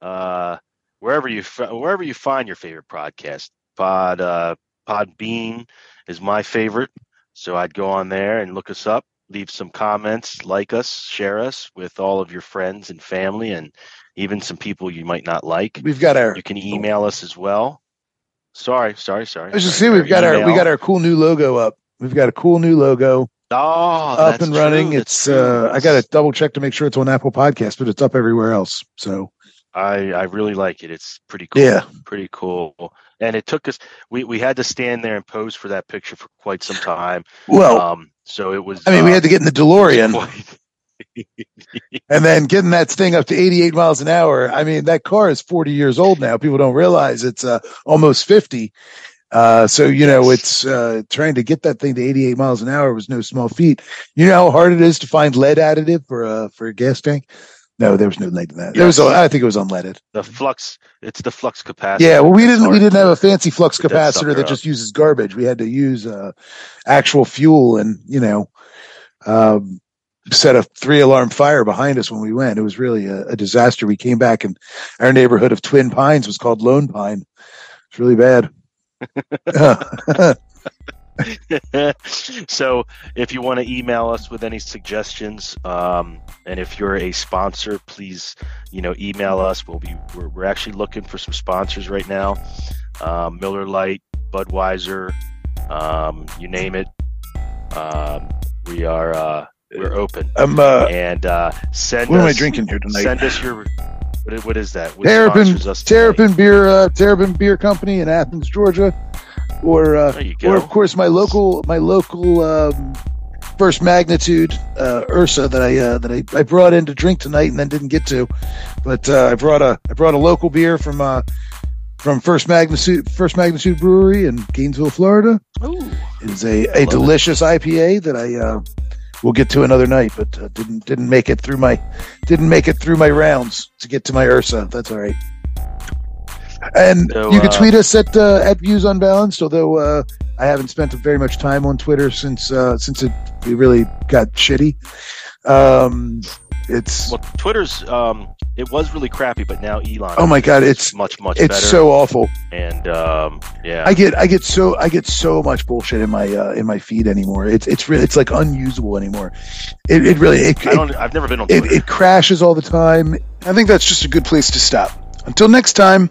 uh, wherever you wherever you find your favorite podcast. Pod uh, Podbean is my favorite, so I'd go on there and look us up, leave some comments, like us, share us with all of your friends and family, and even some people you might not like. We've got our. You can email us as well. Sorry, sorry, sorry. I was just saying we've got email. our we got our cool new logo up. We've got a cool new logo. Oh, up and running. True. It's uh, I got to double check to make sure it's on Apple Podcast, but it's up everywhere else. So I I really like it. It's pretty cool. Yeah, pretty cool. And it took us. We we had to stand there and pose for that picture for quite some time. Well, um, so it was. I mean, uh, we had to get in the DeLorean. and then getting that thing up to 88 miles an hour. I mean, that car is 40 years old now. People don't realize it's uh, almost 50. Uh, so you know, it's uh, trying to get that thing to 88 miles an hour was no small feat. You know how hard it is to find lead additive for a for a gas tank. No, there was no lead in that. Yes. There was, I think it was unleaded. The flux, it's the flux capacitor. Yeah, well, we didn't, we didn't have a fancy flux capacitor that, that just uses garbage. We had to use uh, actual fuel, and you know, um, set a three alarm fire behind us when we went. It was really a, a disaster. We came back, and our neighborhood of Twin Pines was called Lone Pine. It's really bad. so if you want to email us with any suggestions um, and if you're a sponsor please you know email us. We'll be we're, we're actually looking for some sponsors right now. Um, miller lite budweiser um, you name it. Um, we are uh, we're open. Um, uh, and uh, send what us, am i drinking here tonight? send us your what, what is that? What Terrapin, Terrapin Beer, uh, Terrapin Beer Company in Athens, Georgia, or uh, or of course my local my local um, first magnitude uh, Ursa that I uh, that I, I brought in to drink tonight and then didn't get to, but uh, I brought a I brought a local beer from uh, from First Magnitude First Magnitude Brewery in Gainesville, Florida. Ooh, it is a, a delicious it. IPA that I uh, we'll get to another night, but uh, didn't didn't make it through my didn't make it through my rounds to get to my Ursa. That's all right. And so, you can uh, tweet us at uh, at views unbalanced. Although uh, I haven't spent very much time on Twitter since uh, since it, it really got shitty. Um, it's well, Twitter's um, it was really crappy, but now Elon. Oh my God, it's much much it's better. so awful. and um, yeah, I get I get so I get so much bullshit in my uh, in my feed anymore. It's it's really it's like unusable anymore. It, it really it, I it, don't. I've never been on it, it crashes all the time. I think that's just a good place to stop. Until next time,